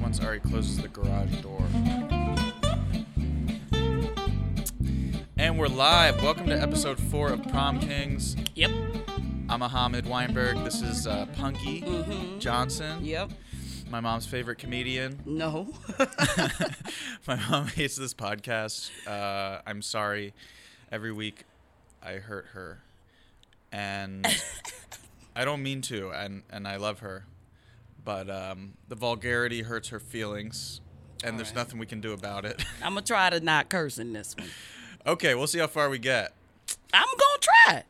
once Ari closes the garage door. And we're live. Welcome to episode four of Prom Kings. Yep. I'm Ahamed Weinberg. This is uh, Punkie Johnson, Yep. my mom's favorite comedian. No. my mom hates this podcast. Uh, I'm sorry. Every week, I hurt her, and I don't mean to, and and I love her, but um, the vulgarity hurts her feelings, and there's Alright. nothing we can do about it. I'm gonna try to not curse in this one. okay, we'll see how far we get. I'm gonna try.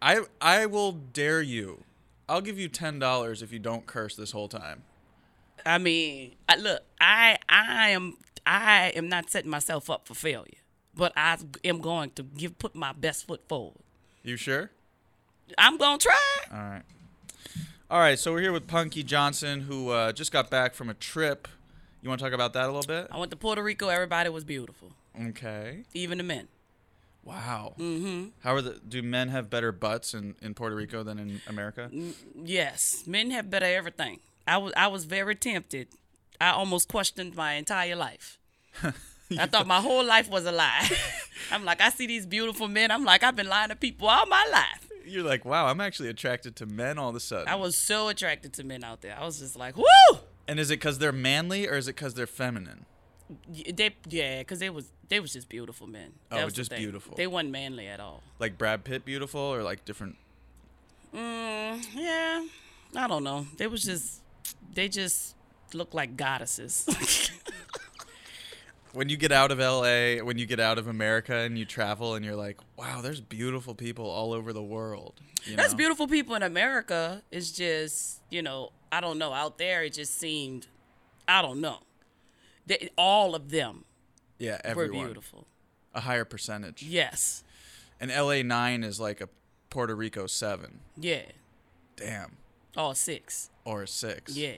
I I will dare you. I'll give you ten dollars if you don't curse this whole time. I mean, I, look, I I am I am not setting myself up for failure, but I am going to give put my best foot forward. You sure? I'm gonna try. All right. All right, so we're here with Punkie Johnson, who uh, just got back from a trip. You want to talk about that a little bit? I went to Puerto Rico. Everybody was beautiful, Okay. even the men. Wow. Mm-hmm. How are the? Do men have better butts in, in Puerto Rico than in America? Yes, men have better everything. I was I was very tempted. I almost questioned my entire life. I thought my whole life was a lie. I'm like, I see these beautiful men. I'm like, I've been lying to people all my life. You're like, wow, I'm actually attracted to men all of a sudden. I was so attracted to men out there. I was just like, woo! and is it because they're manly or is it because they're feminine? Y- They, yeah, because they was they was just beautiful men. That Oh, was the just thing. beautiful. They weren't manly at all. Like Brad Pitt, beautiful, or like different? Mm, yeah, I don't know. They was just they just looked like goddesses. When you get out of LA, when you get out of America and you travel and you're like, wow, there's beautiful people all over the world. You There's know? beautiful people in America. It's just, you know, I don't know. Out there, it just seemed, I don't know. They, all of them Yeah, were everyone. beautiful. A higher percentage. Yes. And LA 9 is like a Puerto Rico 7. Yeah. Damn. All six. Or a 6. Yeah.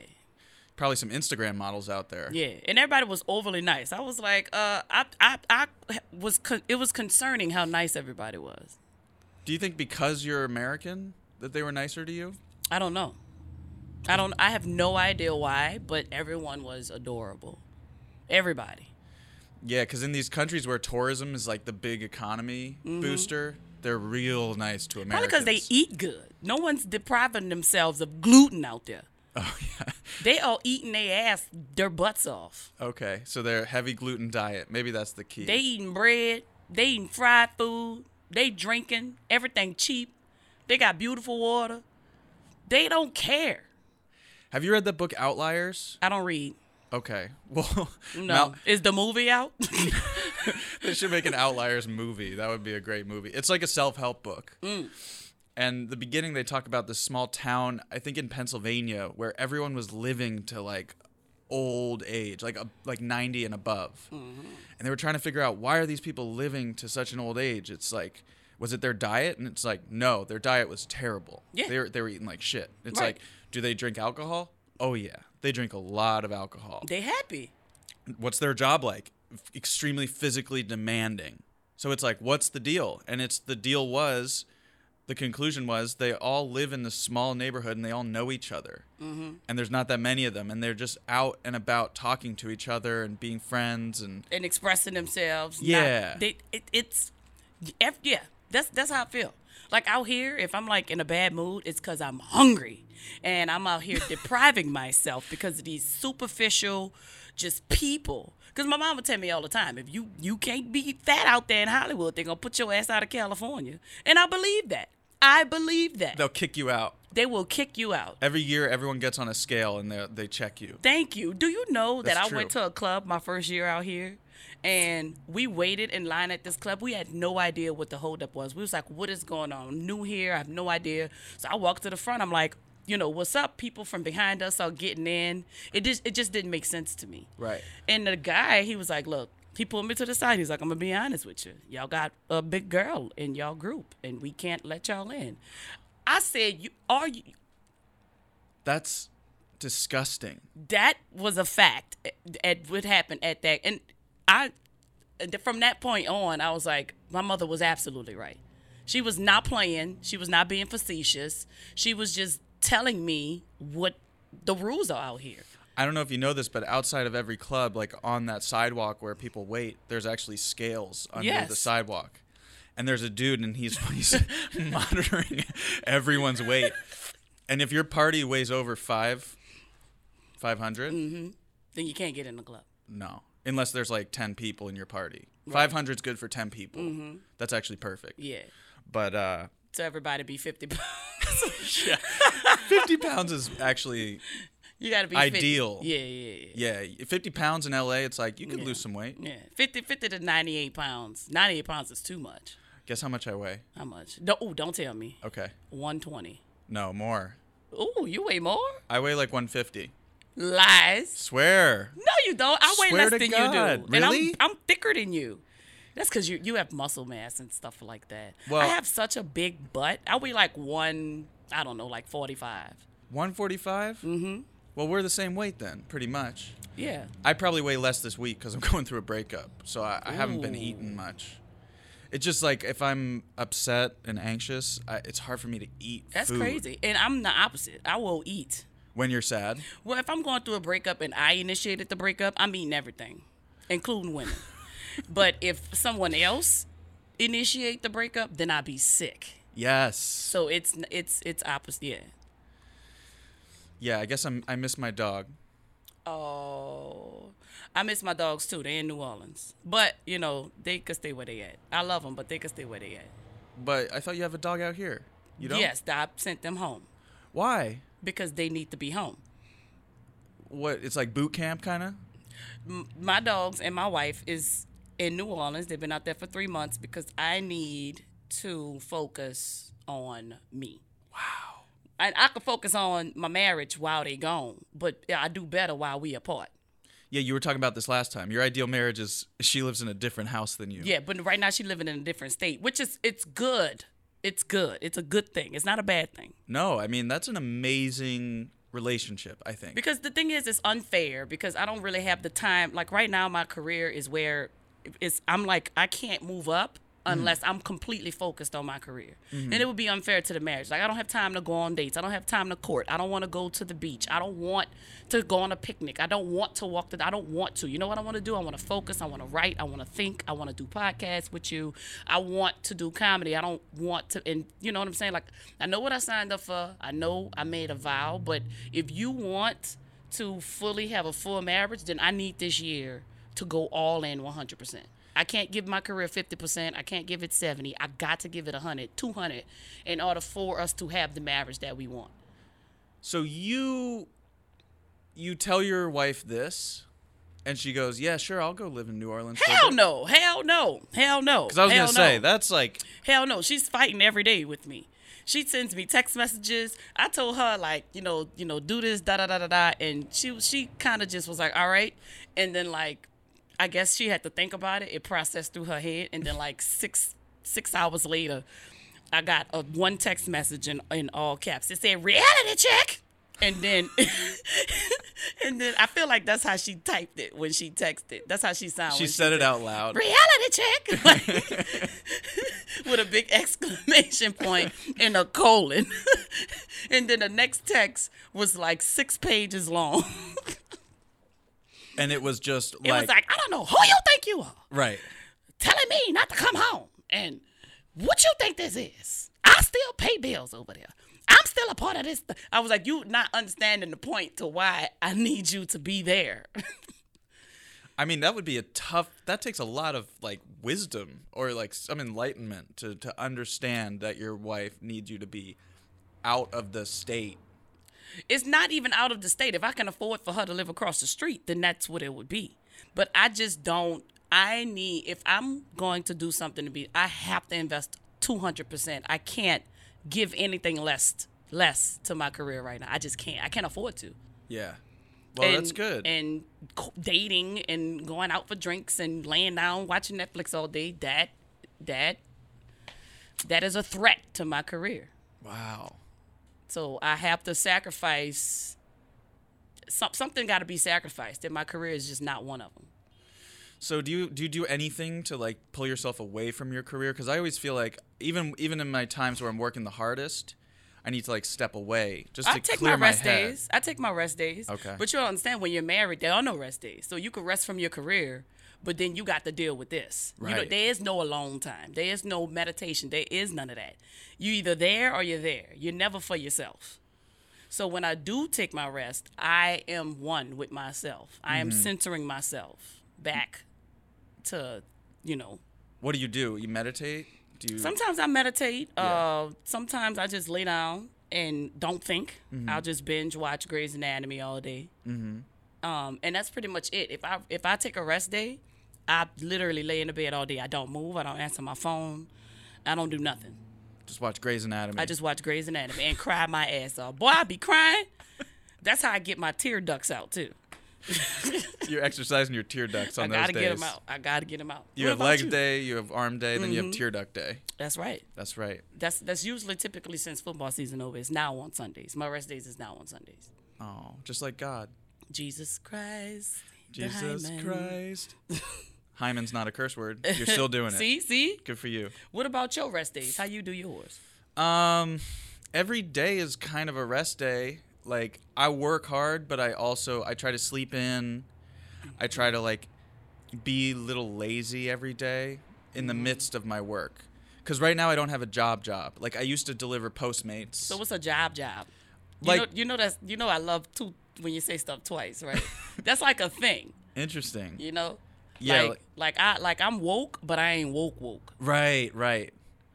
Probably some Instagram models out there. Yeah. And everybody was overly nice. I was like, uh, I, I, I was, con- it was concerning how nice everybody was. Do you think because you're American that they were nicer to you? I don't know. I don't, I have no idea why, but everyone was adorable. Everybody. Yeah, because in these countries where tourism is like the big economy booster, they're real nice to Mm-hmm. Probably because they eat good. No one's depriving themselves of gluten out there. Oh yeah. They all eating their ass, their butts off. Okay, so they're heavy gluten diet. Maybe that's the key. They eating bread. They eating fried food. They drinking everything cheap. They got beautiful water. They don't care. Have you read the book Outliers? I don't read. Okay. Well, No. Mal- Is the movie out? they should make an Outliers movie. That would be a great movie. It's like a self-help book. Mm. And the beginning, they talk about this small town, I think in Pennsylvania, where everyone was living to like old age, like a, like 90 and above. Mm-hmm. And they were trying to figure out why are these people living to such an old age? It's like, was it their diet? And it's like, no, their diet was terrible. Yeah. They were, they were eating like shit. It's Right. like, do they drink alcohol? Oh, yeah. They drink a lot of alcohol they happy. what's their job like? F- Extremely physically demanding. So it's like, what's the deal? And it's the deal was, the conclusion was they all live in this small neighborhood and they all know each other. Mm-hmm. And there's not that many of them. And they're just out and about talking to each other and being friends. And And expressing themselves. not- Yeah. they, it, it's, yeah, that's, that's how I feel. Like out here, if I'm like in a bad mood, it's because I'm hungry. And I'm out here depriving myself because of these superficial, just people. Because my mom would tell me all the time, if you, you can't be fat out there in Hollywood, they're going to put your ass out of California. And I believe that. I believe that. they'll kick you out. They will kick you out. Every year, everyone gets on a scale and they, they check you. Thank you. Do you know that That's I went to a club my first year out here? And we waited in line at this club. We had no idea what the holdup was. We was like, "What is going on? New here. I have no idea." So I walked to the front. I'm like, "You know, what's up?" People from behind us are getting in. It just it just didn't make sense to me. Right. And the guy, he was like, "Look." He pulled me to the side. He's like, "I'm gonna be honest with you. Y'all got a big girl in y'all group, and we can't let y'all in." I said, "You are you?" That's disgusting. that was a fact at, at what happened at that and i from that point on i was like my mother was absolutely right she was not playing she was not being facetious she was just telling me what the rules are out here I don't know if you know this, but outside of every club, like on that sidewalk where people wait, there's actually scales under the sidewalk. And there's a dude, and he's, he's monitoring everyone's weight. And if your party weighs over five, 500, Mm-hmm. Then you can't get in the club. no. Unless there's like 10 people in your party. 500 is good for 10 people. That's actually perfect. Yeah. But uh, So everybody be 50 pounds. 50 pounds is actually, you got to be 50. Ideal. Yeah, yeah, yeah. yeah, 50 pounds in LA, it's like you could Yeah. lose some weight. Yeah, 50, 50 to 98 pounds. 98 pounds is too much. Guess how much I weigh? How much? No, ooh, don't tell me. Okay. 120. No, more. Ooh, you weigh more? I weigh like 150. Lies. Swear. No, you don't. I weigh Swear less than God. you do. Really? And I'm, I'm thicker than you. That's because you, you have muscle mass and stuff like that. Well- I have such a big butt. I weigh like one, I don't know, like 45. 145? Mm-hmm. Well, we're the same weight then, pretty much. Yeah. I probably weigh less this week because I'm going through a breakup, so I, I haven't been Ooh. eating much. It's just like if I'm upset and anxious, I, it's hard for me to eat. That's food. crazy. And I'm the opposite. I will eat. When you're sad, Well, if I'm going through a breakup and I initiated the breakup, I'm eating everything, including women. but if someone else initiate the breakup, then I'd be sick. yes. So it's it's it's opposite. Yeah. Yeah, I guess I'm. I miss my dog. Oh, I miss my dogs too. They're in New Orleans, but you know they could stay where they at. I love them, but they could stay where they at. But I thought you have a dog out here. You don't? Yes, I sent them home Why? because they need to be home. What? It's like boot camp, kind of. my dogs and my wife is in New Orleans. They've been out there for three months because I need to focus on me. And I can focus on my marriage while they gone, but I do better while we apart. Yeah, you were talking about this last time. Your ideal marriage is she lives in a different house than you. Yeah, but right now she's living in a different state, which is it's good. It's good. It's a good thing. It's not a bad thing. No, I mean that's an amazing relationship. I think. Because the thing is, it's unfair because I don't really have the time. Like right now, my career is where it's. I'm like I can't move up Mm. unless I'm completely focused on my career, mm-hmm. and it would be unfair to the marriage. Like I don't have time to go on dates. I don't have time to court. I don't want to go to the beach. I don't want to go on a picnic. I don't want to walk the. I don't want to. You know what I want to do? I want to focus. I want to write. I want to think. I want to do podcasts with you. I want to do comedy. I don't want to. And you know what I'm saying? Like I know what I signed up for. I know I made a vow. But if you want to fully have a full marriage, then I need this year to go all in 100%. I can't give my career 50%. I can't give it 70. I got to give it 100, 200 in order for us to have the marriage that we want. So you you tell your wife this, and she goes, "Yeah, sure, I'll go live in New Orleans." Hell no. Hell no. Hell no. Because I was Hell gonna say no. that's like Hell no. She's fighting every day with me. She sends me text messages. I told her like, you know, you know, do this, da da da da da, and she she kind of just was like, all right, and then like, I guess she had to think about it. It processed through her head, and then like six six hours later, I got a one text message in in all caps. It said reality check. And then, and then I feel like that's how she typed it when she texted. That's how she sounded. she said it out loud. reality check Like, with a big exclamation point and a colon and then the next text was like six pages long And it was just it was like i don't know who you think you are right. telling me not to come home and what you think this is i still pay bills over there i'm still a part of this th-" i was like you not understanding the point to why i need you to be there I mean, that would be a tough. That takes a lot of like wisdom or like some enlightenment to to understand that your wife needs you to be out of the state. It's not even out of the state. If I can afford for her to live across the street, then that's what it would be. But I just don't. I need if I'm going to do something to be, I have to invest two hundred percent. I can't give anything less less to my career right now. I just can't. I can't afford to. Yeah. Well, and, that's good. And dating and going out for drinks and laying down watching Netflix all day. That that that is a threat to my career. wow. So I have to sacrifice. Some, something got to be sacrificed, and my career is just not one of them. So do you do you do anything to like pull yourself away from your career? Because I always feel like even even in my times where I'm working the hardest, I need to like step away just I to take clear my rest head. days. I take my rest days. Okay. But you don't understand when you're married, there are no rest days. So you can rest from your career, but then you got to deal with this. You know, there is no alone time. There is no meditation. There is none of that. You either there or you're there. You're never for yourself. So when I do take my rest, I am one with myself. I Mm-hmm. am centering myself back to, you know, What do you do? You meditate? Do you? Sometimes I meditate. Yeah. Uh, sometimes I just lay down and don't think. Mm-hmm. I'll just binge watch Grey's Anatomy all day. Mm-hmm. Um, and that's pretty much it. If I if I take a rest day, I literally lay in the bed all day. I don't move. I don't answer my phone. I don't do nothing. just watch Grey's Anatomy. I just watch Grey's Anatomy and cry my ass off. Boy, I be crying. That's how I get my tear ducts out too. You're exercising your tear ducts on I gotta days. get them out. I gotta get them out. You What have leg you? Mm-hmm. day, you have arm day, then you have tear duct day. That's right. That's right. That's that's usually typically since football season over. It's now on Sundays. My rest days is now on Sundays. Oh, just like God. Jesus Christ. Jesus. Christ. Hyman's not a curse word. You're still doing it. See, see. Good for you. What about your rest days? How you do yours? Um, every day is kind of a rest day. Like I work hard, but I also I try to sleep in. I try to like be a little lazy every day in the midst of my work. Cause right now I don't have a job job. Like I used to deliver Postmates. So what's a job job? You Like- know, you know that's you know I love two when you say stuff twice, right? that's like a thing, Interesting. you know. Yeah, Like, like- like I like I'm woke, but I ain't woke woke. Right, right.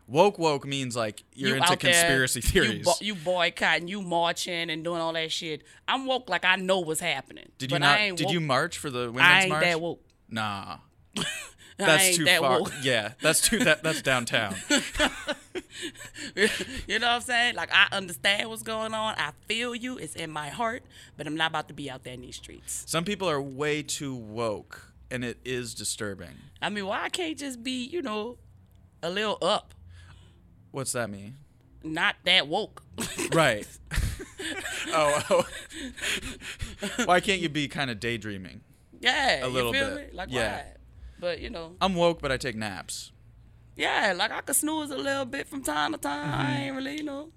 Woke woke means like you're You into out there, conspiracy you theories. bo- You, boycotting, you marching and doing all that shit. I'm woke like I know what's happening. did you not? Did woke. you march for the women's I ain't march? that woke. Nah, that's too that far. woke. Yeah, that's too. That that's downtown. you know what I'm saying? Like I understand what's going on. I feel you. It's in my heart, but I'm not about to be out there in these streets. Some people are way too woke, and it is disturbing. I mean, why I can't just be, you know, a little up, What's that mean? not that woke. Right. oh, oh. Why can't you be kind of daydreaming? yeah, A little you feel bit. me? Like Yeah. why? But you know, I'm woke, but I take naps. yeah, like I could snooze a little bit from time to time. Mm-hmm. I ain't really, you know.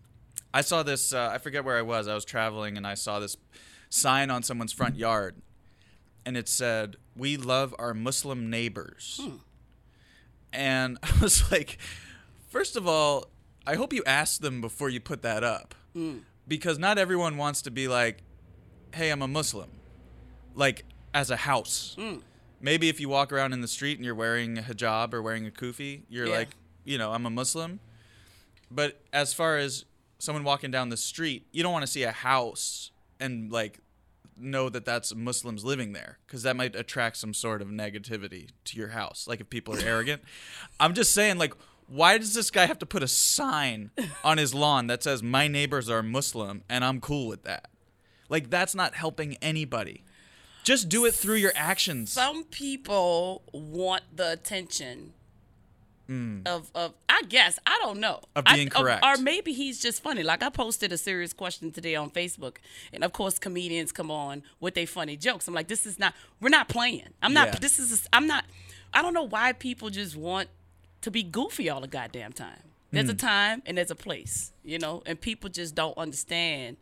I saw this. Uh, I forget where I was. I was traveling, and I saw this sign on someone's front yard, and it said, "We love our Muslim neighbors." Hmm. And I was like, first of all, I hope you asked them before you put that up, hmm. because not everyone wants to be like, "Hey, I'm a Muslim," like as a house. Hmm. Maybe if you walk around in the street and you're wearing a hijab or wearing a kufi, you're Yeah. like, you know, I'm a Muslim. But as far as someone walking down the street, you don't want to see a house and like know that that's Muslims living there because that might attract some sort of negativity to your house. Like if people are arrogant. I'm just saying, like, why does this guy have to put a sign on his lawn that says my neighbors are Muslim and I'm cool with that? Like that's not helping anybody. Just do it through your actions. Some people want the attention of of I guess I don't know. Of I- being correct. or maybe he's just funny. Like I posted a serious question today on Facebook, and of course comedians come on with their funny jokes. I'm like, this is not. We're not playing. I'm not. Yeah. This is. I'm not. I don't know why people just want to be goofy all the goddamn time. There's Hmm. a time and there's a place, you know, and people just don't understand.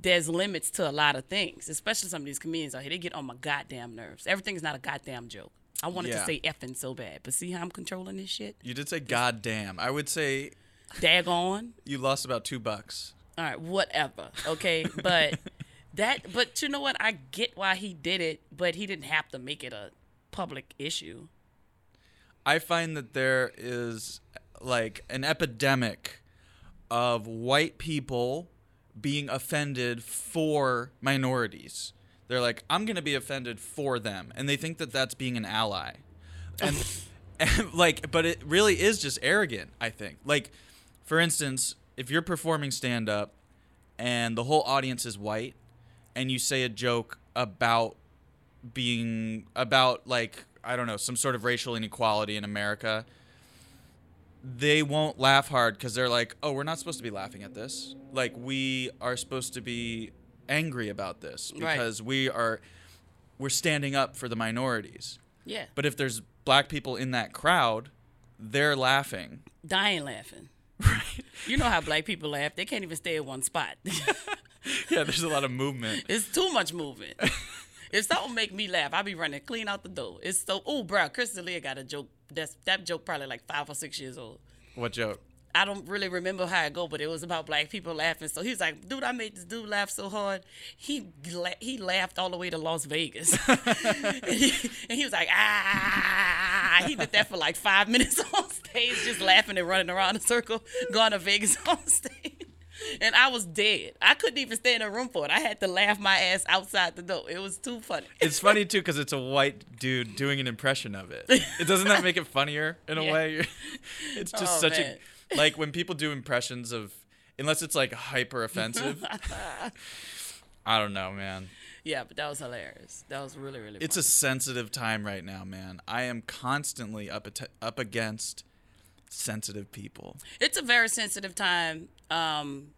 There's limits to a lot of things, especially some of these comedians out here. They get on my goddamn nerves. Everything's not a goddamn joke. I wanted Yeah. to say effing so bad, but see how I'm controlling this shit? You did say goddamn. I would say Daggone. you lost about two bucks. All right, whatever. Okay, but that, but you know what? I get why he did it, but he didn't have to make it a public issue. I find that there is like an epidemic of white people being offended for minorities. They're like, I'm going to be offended for them. And they think that that's being an ally. And, and like, but it really is just arrogant, I think. Like, for instance, if you're performing stand up and the whole audience is white and you say a joke about being about like I don't know some sort of racial inequality in America, they won't laugh hard because they're like, oh, we're not supposed to be laughing at this. Like we are supposed to be angry about this Right. because we are we're standing up for the minorities. Yeah, But if there's black people in that crowd, they're laughing. dying laughing. Right. You know how black people laugh? They can't even stay at one spot. yeah, there's a lot of movement. it's too much movement. if something make me laugh, I'll be running clean out the door. It's so oh, bro, Chris D'Elia got a joke. That's that joke probably like five or six years old. What joke? I don't really remember how it go, but it was about black people laughing. So he was like, "Dude, I made this dude laugh so hard, he la- he laughed all the way to Las Vegas." and, he, and he was like, "Ah!" He did that for like five minutes on stage, just laughing and running around in a circle, going to Vegas on stage. And I was dead. I couldn't even stay in a room for it. I had to laugh my ass outside the door. It was too funny. It's funny too because it's a white dude doing an impression of it. It doesn't that make it funnier in a Yeah. way? It's just Oh, such man. a like when people do impressions of unless it's like hyper offensive. I don't know, man. Yeah, but that was hilarious. That was really, really It's a sensitive time right now, man. I am constantly up at- up against sensitive people. it's a very sensitive time um,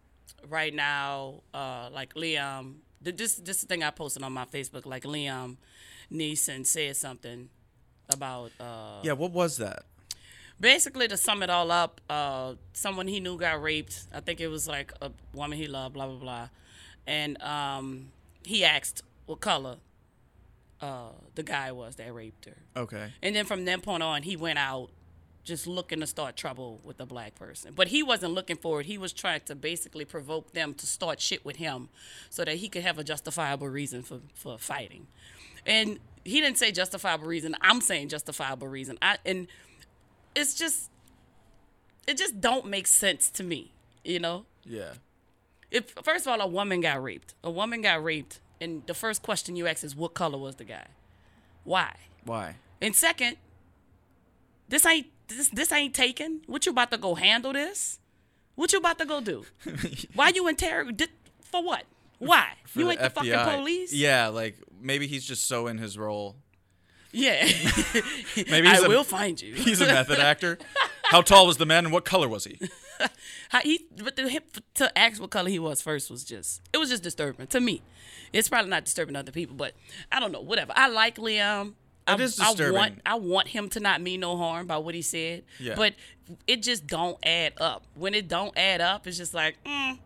right now. Uh, like Liam, th- this this the thing I posted on my Facebook. Like Liam Neeson said something about uh, Yeah, what was that? Basically to sum it all up. Uh, someone he knew got raped. I think it was like a woman he loved. Blah blah blah, and um, he asked what color uh, the guy was that raped her. Okay. And then from that point on, he went out just looking to start trouble with the black person. But he wasn't looking for it. He was trying to basically provoke them to start shit with him so that he could have a justifiable reason for, for fighting. And he didn't say justifiable reason. I'm saying justifiable reason. I and it's just it just don't make sense to me, you know? Yeah. If first of all a woman got raped. A woman got raped and the first question you ask is what color was the guy? Why? Why? And second, this ain't this this ain't taken. What you about to go handle this? What you about to go do? Why you interrogate? For what? Why? For you ain't the fucking police? Yeah, like maybe he's just so in his role. Yeah. Maybe I a- will find you. He's a method actor. How tall was the man and what color was he? How he, but the, to ask what color he was first was just it was just disturbing to me. It's probably not disturbing to other people, but I don't know. Whatever. I like Liam. I, It is I disturbing. want I want him to not mean no harm by what he said. Yeah. But it just don't add up. When it don't add up, it's just like mm,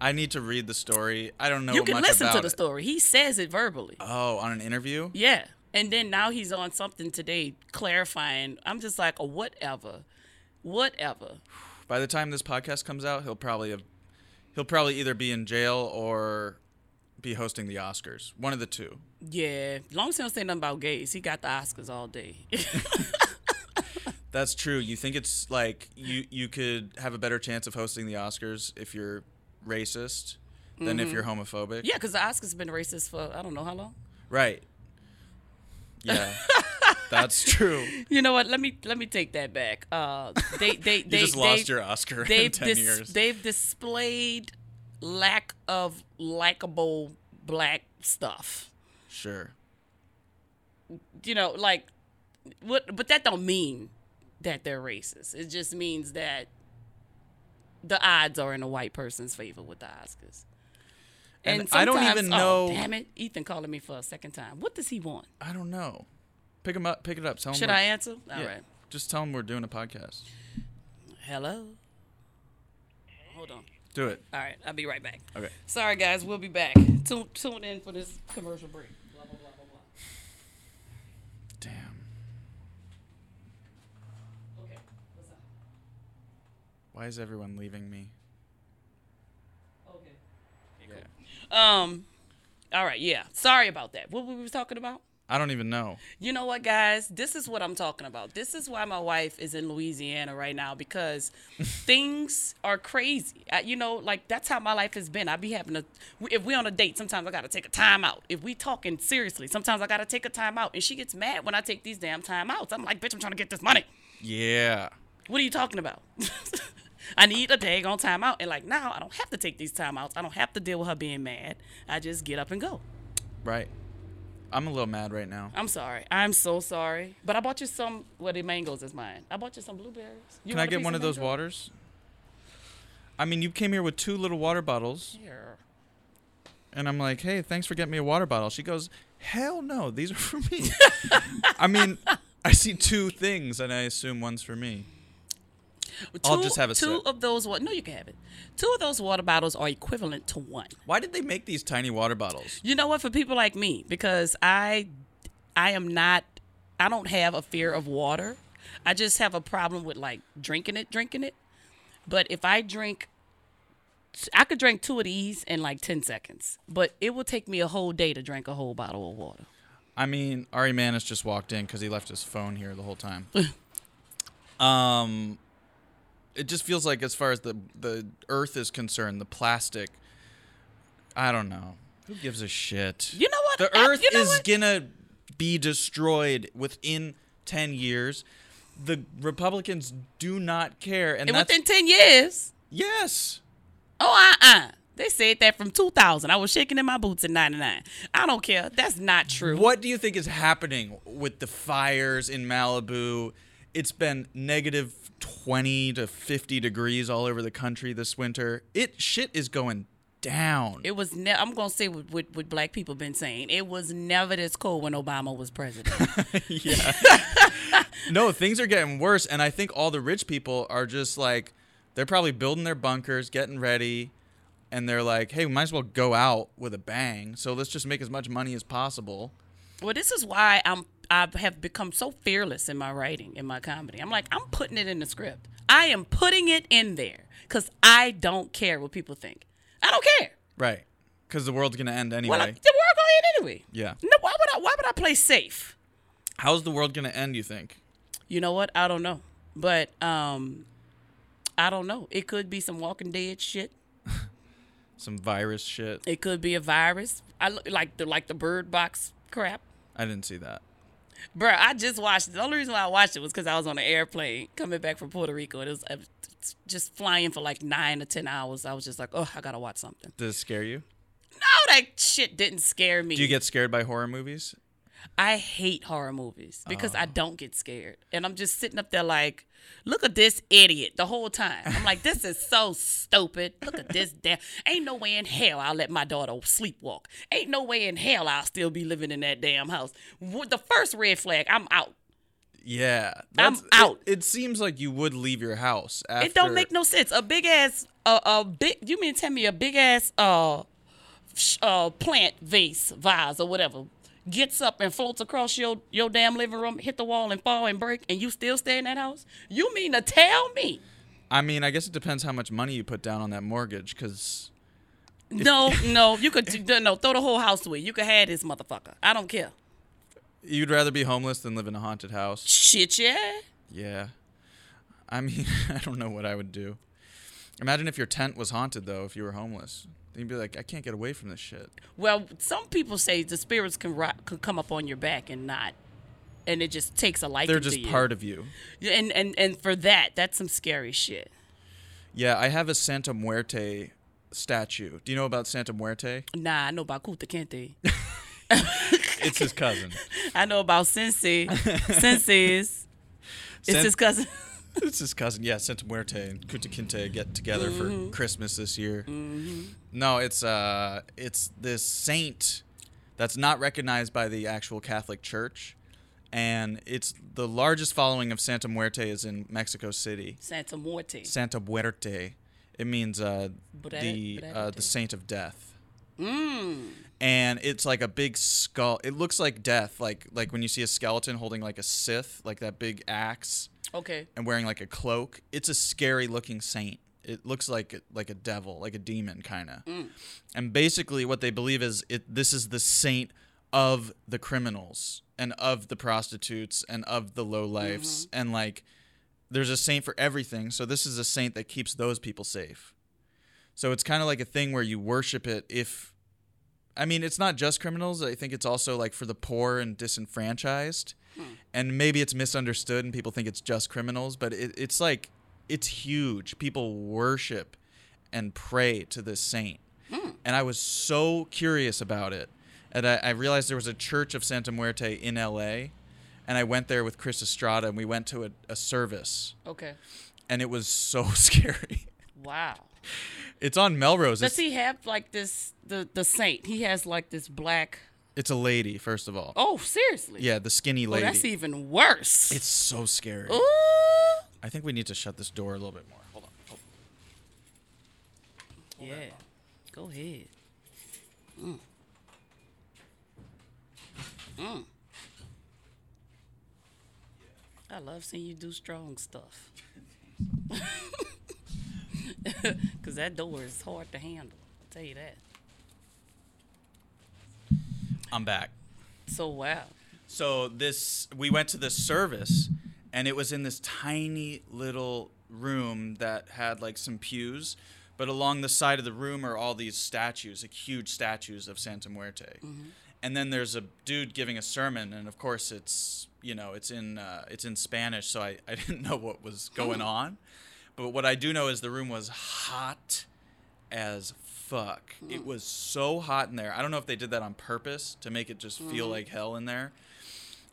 I need to read the story. I don't know you can listen to the it. story. He says it verbally. Oh, on an interview? Yeah. And then now he's on something today clarifying. I'm just like, oh, whatever. Whatever. By the time this podcast comes out, he'll probably have he'll probably either be in jail or be hosting the Oscars. One of the two. Yeah. Long as he don't say nothing about gays, he got the Oscars all day. That's true. You think it's like you you could have a better chance of hosting the Oscars if you're racist than if mm-hmm. you're homophobic? yeah, because the Oscars have been racist for I don't know how long. Right. Yeah. That's true. You know what? Let me let me take that back. Uh, they they You they just they, lost your Oscar in 10 dis- years. they've displayed lack of likable black stuff. Sure. You know, like what? But that don't mean that they're racist. It just means that the odds are in a white person's favor with the Oscars. And I don't even oh, know- damn it, Ethan calling me for a second time. What does he want? I don't know. Pick him up. Pick it up. Tell him Should I answer? All right. yeah. Just tell him we're doing a podcast. Hello. Hold on. Do it. All right, I'll be right back. Okay. Sorry, guys. We'll be back. Tune, tune in for this commercial break. Blah, blah, blah, blah, blah. Damn. Okay, what's up? Why is everyone leaving me? Okay. Yeah. Um, all right, yeah. Sorry about that. What were we talking about? I don't even know. You know what, guys? This is what I'm talking about. This is why my wife is in Louisiana right now because things are crazy. I, you know, like that's how my life has been. I be having a, if we on a date, sometimes I gotta take a time out. If we talking seriously, sometimes I gotta take a time out. And she gets mad when I take these damn time outs. I'm like, bitch, I'm trying to get this money. Yeah. What are you talking about? I need a day on time out. And like now, I don't have to take these timeouts. I don't have to deal with her being mad. I just get up and go. Right. I'm a little mad right now. I'm sorry. I'm so sorry. But I bought you some. Well, the mangoes is mine. I bought you some blueberries. You Can I get one of those waters? I mean, you came here with two little water bottles, Here. and I'm like, "Hey, thanks for getting me a water bottle." She goes, "Hell no, these are for me." I mean, I see two things, and I assume one's for me. I'll Two- just have a two sip. of those. No, you can have it. Two of those water bottles are equivalent to one. Why did they make these tiny water bottles? You know what? For people like me, because I, I am not. I don't have a fear of water. I just have a problem with like drinking it, drinking it. But if I drink, I could drink two of these in like ten seconds. But it will take me a whole day to drink a whole bottle of water. I mean, Ari Manis just walked in because he left his phone here the whole time. um, it just feels like, as far as the the Earth is concerned, the plastic. I don't know. Who gives a shit? You know what? The Earth you know is what? gonna be destroyed within ten years. The Republicans do not care, and, And that's within ten years. yes. Oh, uh, uh They said that from 2000. I was shaking in my boots in 99. I don't care. That's not true. What do you think is happening with the fires in Malibu? It's been negative 20 to 50 degrees all over the country this winter. It shit is going down. It was. Ne- I'm gonna say what, what what black people been saying. It was never this cold when Obama was president. yeah. no, things are getting worse and I think all the rich people are just like they're probably building their bunkers, getting ready, and they're like, "Hey, we might as well go out with a bang. So let's just make as much money as possible." well, this is why I'm. I have become so fearless in my writing, in my comedy. I'm like, I'm putting it in the script. I am putting it in there because I don't care what people think. I don't care. Right. Cuz the world's going to end anyway. Well, I- the world gonna end anyway. Yeah. No, why would I? Why would I play safe? How's the world going to end, you think? You know what? I don't know. But um I don't know. It could be some Walking Dead shit. Some virus shit. It could be a virus. I look like the like the bird box crap. I didn't see that. Bruh, I just watched it. The only reason why I watched it was because I was on an airplane coming back from Puerto Rico. And it was uh, just flying for like nine to ten hours. I was just like, oh, I gotta watch something. Does it scare you? No, that shit didn't scare me. Do you get scared by horror movies? I hate horror movies because Oh. I don't get scared. And I'm just sitting up there like, look at this idiot the whole time. I'm like, this is so stupid. Look at this damn. Ain't no way in hell I'll let my daughter sleepwalk. Ain't no way in hell I'll still be living in that damn house. With the first red flag, I'm out. Yeah. I'm out. It, it seems like you would leave your house after It don't make no sense. A big ass, uh, a big. You mean tell me a big ass, uh, uh, plant vase, vase, or whatever, gets up and floats across your your damn living room, hit the wall and fall and break, and you still stay in that house? You mean to tell me? I mean, I guess it depends how much money you put down on that mortgage cuz No, no. You could no throw the whole house away. You could have this motherfucker. I don't care. you'd rather be homeless than live in a haunted house. Shit, yeah. Yeah. I mean, I don't know what I would do. Imagine if your tent was haunted though, if you were homeless. You'd be like, I can't get away from this shit. Well, some people say the spirits can can come up on your back and not, and it just takes a liking They're just you. part of you. And and and for that, that's some scary shit. Yeah, I have a Santa Muerte statue. Do you know about Santa Muerte? Nah, I know about Kunta Kinte. It's his cousin. I know about Sensei. Sensei's. It's his cousin. it's his cousin. Yeah, Santa Muerte and Kunta Kinte get together Mm-hmm. for Christmas this year. No, it's uh, it's this saint that's not recognized by the actual Catholic Church, and it's the largest following of Santa Muerte is in Mexico City. Santa Muerte. Santa Muerte. It means uh, Bre- the uh, the saint of death. Mm. and it's like a big skull. It looks like death, like like when you see a skeleton holding like a scythe, like that big axe, Okay. and wearing like a cloak. It's a scary looking saint. It looks like like a devil, like a demon kind of. Mm. And basically, what they believe is it. This is the saint of the criminals and of the prostitutes and of the low lifes mm-hmm. and like there's a saint for everything. So this is a saint that keeps those people safe. So it's kind of like a thing where you worship it if I mean, it's not just criminals. I think it's also like for the poor and disenfranchised. Hmm. And maybe it's misunderstood and people think it's just criminals, but it, it's like it's huge. People worship and pray to this saint. Hmm. And I was so curious about it. And I, I realized there was a church of Santa Muerte in LA. And I went there with Chris Estrada and we went to a, a service. Okay. And it was so scary. Wow. It's on Melrose. Does It's, he have like this the the saint? He has like this black. it's a lady, first of all. Oh, seriously? Yeah, the skinny Oh, lady. that's even worse. It's so scary. Ooh. I think we need to shut this door a little bit more. Hold on. Hold Yeah. Go ahead. Mm. Mm. I love seeing you do strong stuff. Because that door is hard to handle. I'll tell you that. I'm back. So, wow. So this we went to this service and it was in this tiny little room that had like some pews, but along the side of the room are all these statues, like huge statues of Santa Muerte. Mm-hmm. And then there's a dude giving a sermon and of course it's, you know, it's in uh, it's in Spanish, so I, I didn't know what was going on. But what I do know is the room was hot as fuck. It mm. was so hot in there. I don't know if they did that on purpose to make it just feel mm-hmm. like hell in there.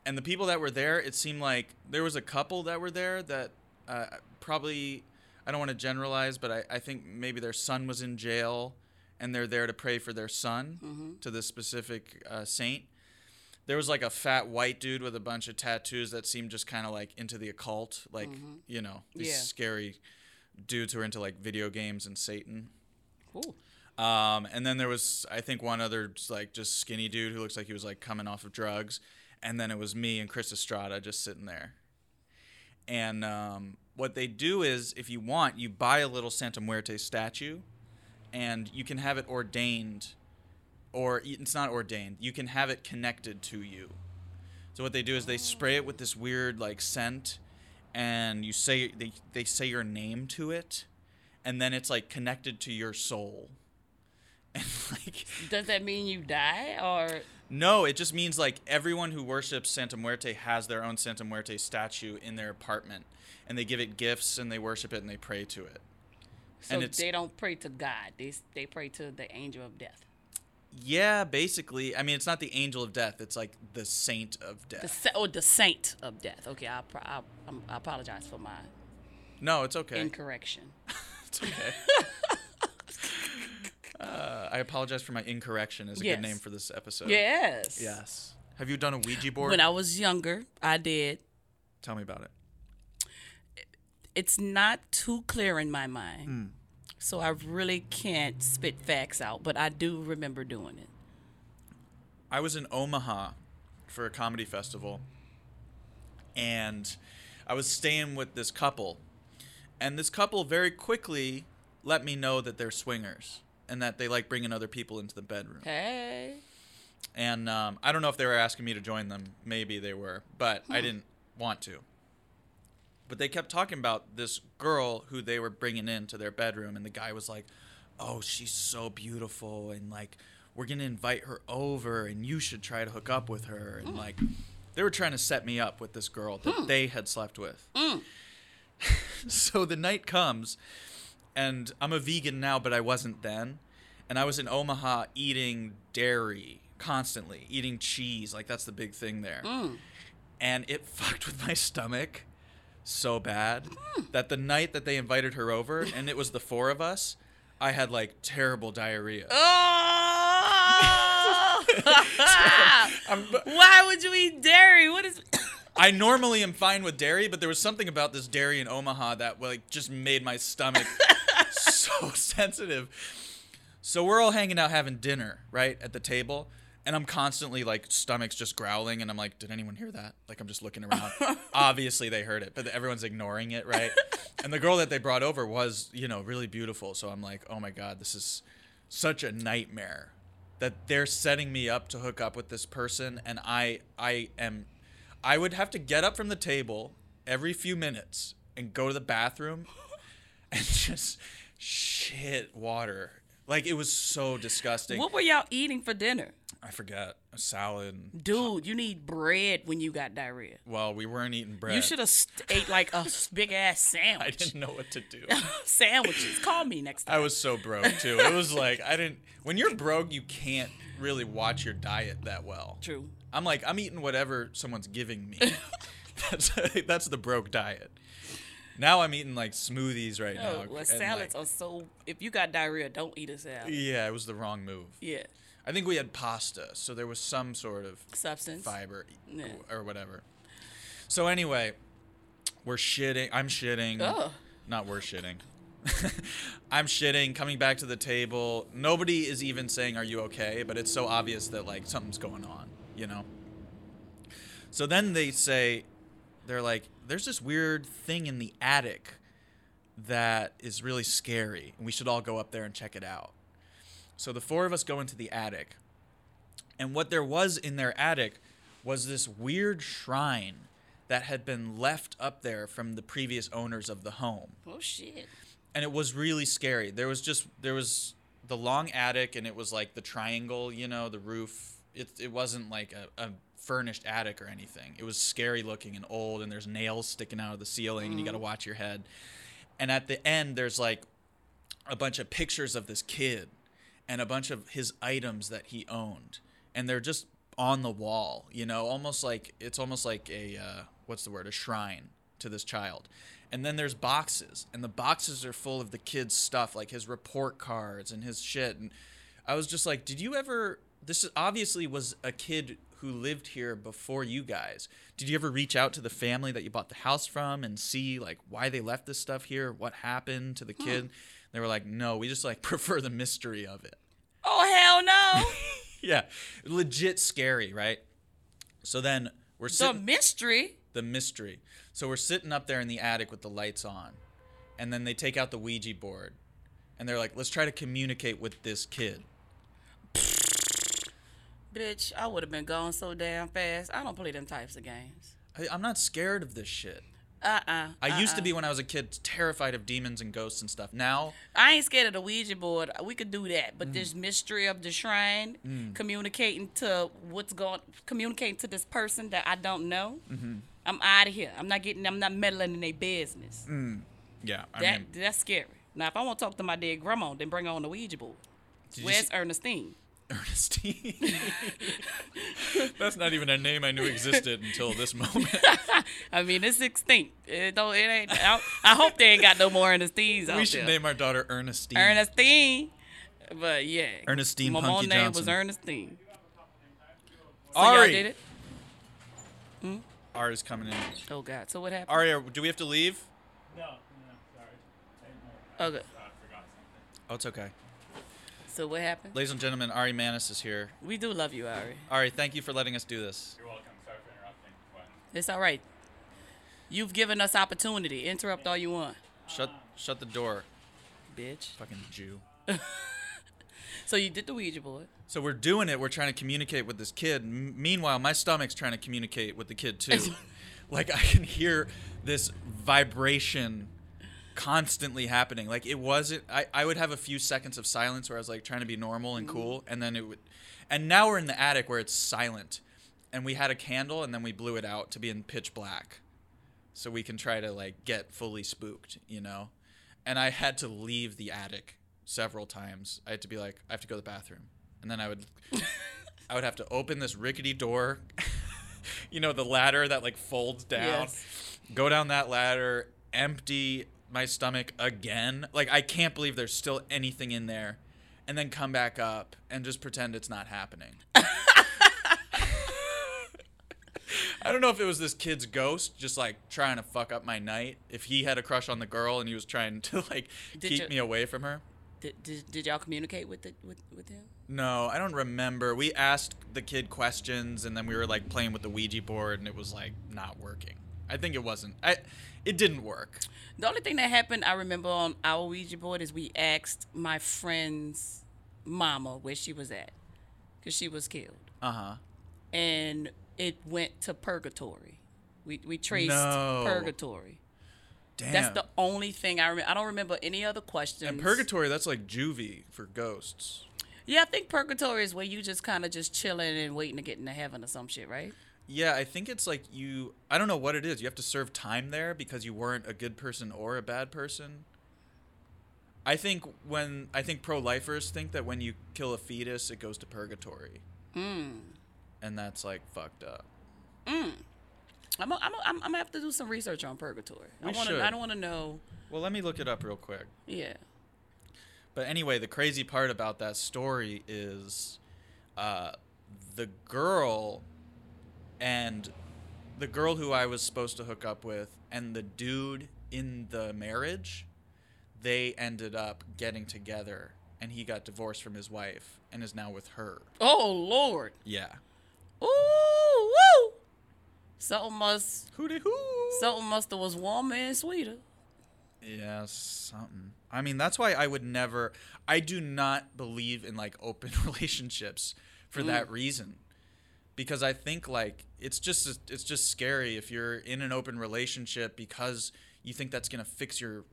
And the people that were there, it seemed like there was a couple that were there that uh, probably, I don't want to generalize, but I, I think maybe their son was in jail and they're there to pray for their son to this specific uh, saint. There was like a fat white dude with a bunch of tattoos that seemed just kind of like into the occult, like, you know, these Yeah. scary dudes who are into like video games and Satan. Ooh. Um, and then there was, I think, one other like just skinny dude who looks like he was like coming off of drugs. And then it was me and Chris Estrada just sitting there. And um, what they do is, if you want, you buy a little Santa Muerte statue, and you can have it ordained, or it's not ordained. You can have it connected to you. So what they do is they spray it with this weird like scent, and you say they they say your name to it, and then it's like connected to your soul. And like Does that mean you die or no, it just means like everyone who worships Santa Muerte has their own Santa Muerte statue in their apartment, and they give it gifts and they worship it and they pray to it. so And they don't pray to God? They they pray to the angel of death. Yeah, basically. I mean, it's not the angel of death; it's like the saint of The death. sa- or the saint of death. Okay, I pro- I, I apologize for my No, it's okay. incorrection. It's okay. uh, I apologize for my incorrection. Is a Yes. good name for this episode. Yes. Yes. Have you done a Ouija board? When I was younger, I did. Tell me about it. It's not too clear in my mind. So I really can't spit facts out, but I do remember doing it. I was in Omaha for a comedy festival, and I was staying with this couple, and this couple very quickly let me know that they're swingers and that they like bringing other people into the bedroom. Hey. And um, I don't know if they were asking me to join them. Maybe they were, but I hmm. didn't want to. But they kept talking about this girl who they were bringing into their bedroom, and the guy was like, "Oh, she's so beautiful, and like we're gonna invite her over, and you should try to hook up with her." And hmm. like they were trying to set me up with this girl that hmm. they had slept with. so the night comes, and I'm a vegan now, but I wasn't then. And I was in Omaha eating dairy constantly, eating cheese. Like that's the big thing there. Mm. And it fucked with my stomach so bad mm. that the night that they invited her over, and it was the four of us, I had like terrible diarrhea. Oh! Why would you eat dairy? What is? I normally am fine with dairy, but there was something about this dairy in Omaha that like just made my stomach so sensitive. So we're all hanging out having dinner, right, at the table, and I'm constantly like stomach's just growling and I'm like, did anyone hear that? Like I'm just looking around. Obviously they heard it, but everyone's ignoring it, right? and the girl that they brought over was, you know, really beautiful. So I'm like, "Oh my god, this is such a nightmare." That they're setting me up to hook up with this person and I I am I would have to get up from the table every few minutes and go to the bathroom and just shit water. Like it was so disgusting. What were y'all eating for dinner? I forget a salad. Dude, you need bread when you got diarrhea. Well, we weren't eating bread. You should have st- ate like a big ass sandwich. I didn't know what to do. Sandwiches. Call me next time. I was so broke too. It was like I didn't. When you're broke, you can't really watch your diet that well. True. I'm like I'm eating whatever someone's giving me. that's that's the broke diet. Now I'm eating like smoothies right now. Oh, well, salads like- are so. If you got diarrhea, don't eat a salad. Yeah, it was the wrong move. Yeah. I think we had pasta, so there was some sort of Substance. fiber Yeah. or whatever. So anyway, We're shitting. I'm shitting. Ugh. Not we're shitting. I'm shitting, coming back to the table. Nobody is even saying, Are you okay? But it's so obvious that, like, something's going on, you know? So then they say, They're like, There's this weird thing in the attic that is really scary. And we should all go up there and check it out. So the four of us go into the attic. And what there was in their attic was this weird shrine that had been left up there from the previous owners of the home Oh shit. and it was really scary. There was just there was the long attic, and it was like the triangle, you know, the roof. It it wasn't like a, a furnished attic or anything. It was scary looking and old, and there's nails sticking out of the ceiling, and you got to watch your head. And at the end, there's like a bunch of pictures of this kid and a bunch of his items that he owned, and they're just on the wall, you know, almost like it's almost like a uh, what's the word, a shrine to this child. And then there's boxes, and the boxes are full of the kid's stuff, like his report cards and his shit. And I was just like, did you ever? This is- obviously was a kid who lived here before you guys. Did you ever reach out to the family that you bought the house from and see like why they left this stuff here? What happened to the kid? They were like, no, we just like prefer the mystery of it. Oh hell no. Yeah, legit scary, right? So then we're the mystery. the mystery. So we're sitting up there in the attic with the lights on, and then they take out the Ouija board, and they're like, "Let's try to communicate with this kid." Bitch, I would have been gone so damn fast. I don't play them types of games. I, I'm not scared of this shit. Uh uh I used to be when I was a kid terrified of demons and ghosts and stuff. Now, I ain't scared of the Ouija board. We could do that, Mm. but this mystery of the shrine, communicating to what's going, communicating to this person that I don't know. Mm-hmm. I'm out of here. I'm not getting. I'm not meddling in their business. yeah, I That mean, that's scary. Now, if I want to talk to my dead grandma, then bring on the Ouija board. Where's see- Ernestine? Ernestine. That's not even a name I knew existed until this moment. I mean, it's extinct. It don't. It ain't. I, I hope they ain't got no more Ernestines out we should there. name our daughter Ernestine. Ernestine. But yeah, Ernestine My Punkie mom's name Johnson. was Ernestine. So y'all Ari. did it. Hmm? Ari's coming in. Oh God. So what happened? Ari, do we have to leave? No, no, sorry. I, didn't know. Okay. I forgot something. Oh, it's okay. So what happened? Ladies and gentlemen, Ari Manis is here. We do love you, Ari. Ari, thank you for letting us do this. You're welcome. Sorry for interrupting. What? It's all right. You've given us opportunity. Interrupt all you want, Shut shut the door, bitch. fucking Jew. So you did the Ouija board. So we're doing it. We're trying to communicate with this kid. M- meanwhile, my stomach's trying to communicate with the kid too. like I can hear this vibration constantly happening. Like it wasn't. I I would have a few seconds of silence where I was like trying to be normal and mm-hmm. cool, and then it would. And now we're in the attic where it's silent, and we had a candle, and then we blew it out to be in pitch black, so we can try to like get fully spooked, you know. And I had to leave the attic several times. I had to be like, I have to go to the bathroom, and then I would, I would have to open this rickety door, you know, the ladder that like folds down, Yes. go down that ladder, empty my stomach again. Like I can't believe there's still anything in there, and then come back up and just pretend it's not happening. I don't know if it was this kid's ghost just like trying to fuck up my night. If he had a crush on the girl and he was trying to like Did keep you- me away from her. Did, did, did y'all communicate with the, with with him? No, I don't remember. We asked the kid questions and then we were like playing with the Ouija board and it was like not working. I think it wasn't. I it didn't work. The only thing that happened, I remember on our Ouija board, is we asked my friend's mama where she was at, because she was killed, Uh-huh. and it went to purgatory. We we traced No. purgatory. Damn. That's the only thing I remember. I don't remember any other questions. and purgatory that's like juvie for ghosts. Yeah, I think purgatory is where you just kind of just chilling and waiting to get into heaven or some shit, right? Yeah, I think it's like you I don't know what it is. You have to serve time there because you weren't a good person or a bad person. I think when I think pro-lifers think that when you kill a fetus it goes to purgatory. Hmm. And that's like fucked up. I'm i I'm i I'm, I'm gonna have to do some research on purgatory. I We want should. to. I don't want to know. Well, let me look it up real quick. Yeah. But anyway, the crazy part about that story is uh, the girl and the girl who I was supposed to hook up with and the dude in the marriage, they ended up getting together and he got divorced from his wife and is now with her. Oh Lord. Yeah. Ooh woo. Something must Hooty hoo. something must have was warmer and sweeter. Yeah, something. I mean, that's why I would never. I do not believe in like open relationships for that mm. reason, because I think like it's just it's just scary if you're in an open relationship because you think that's gonna fix your,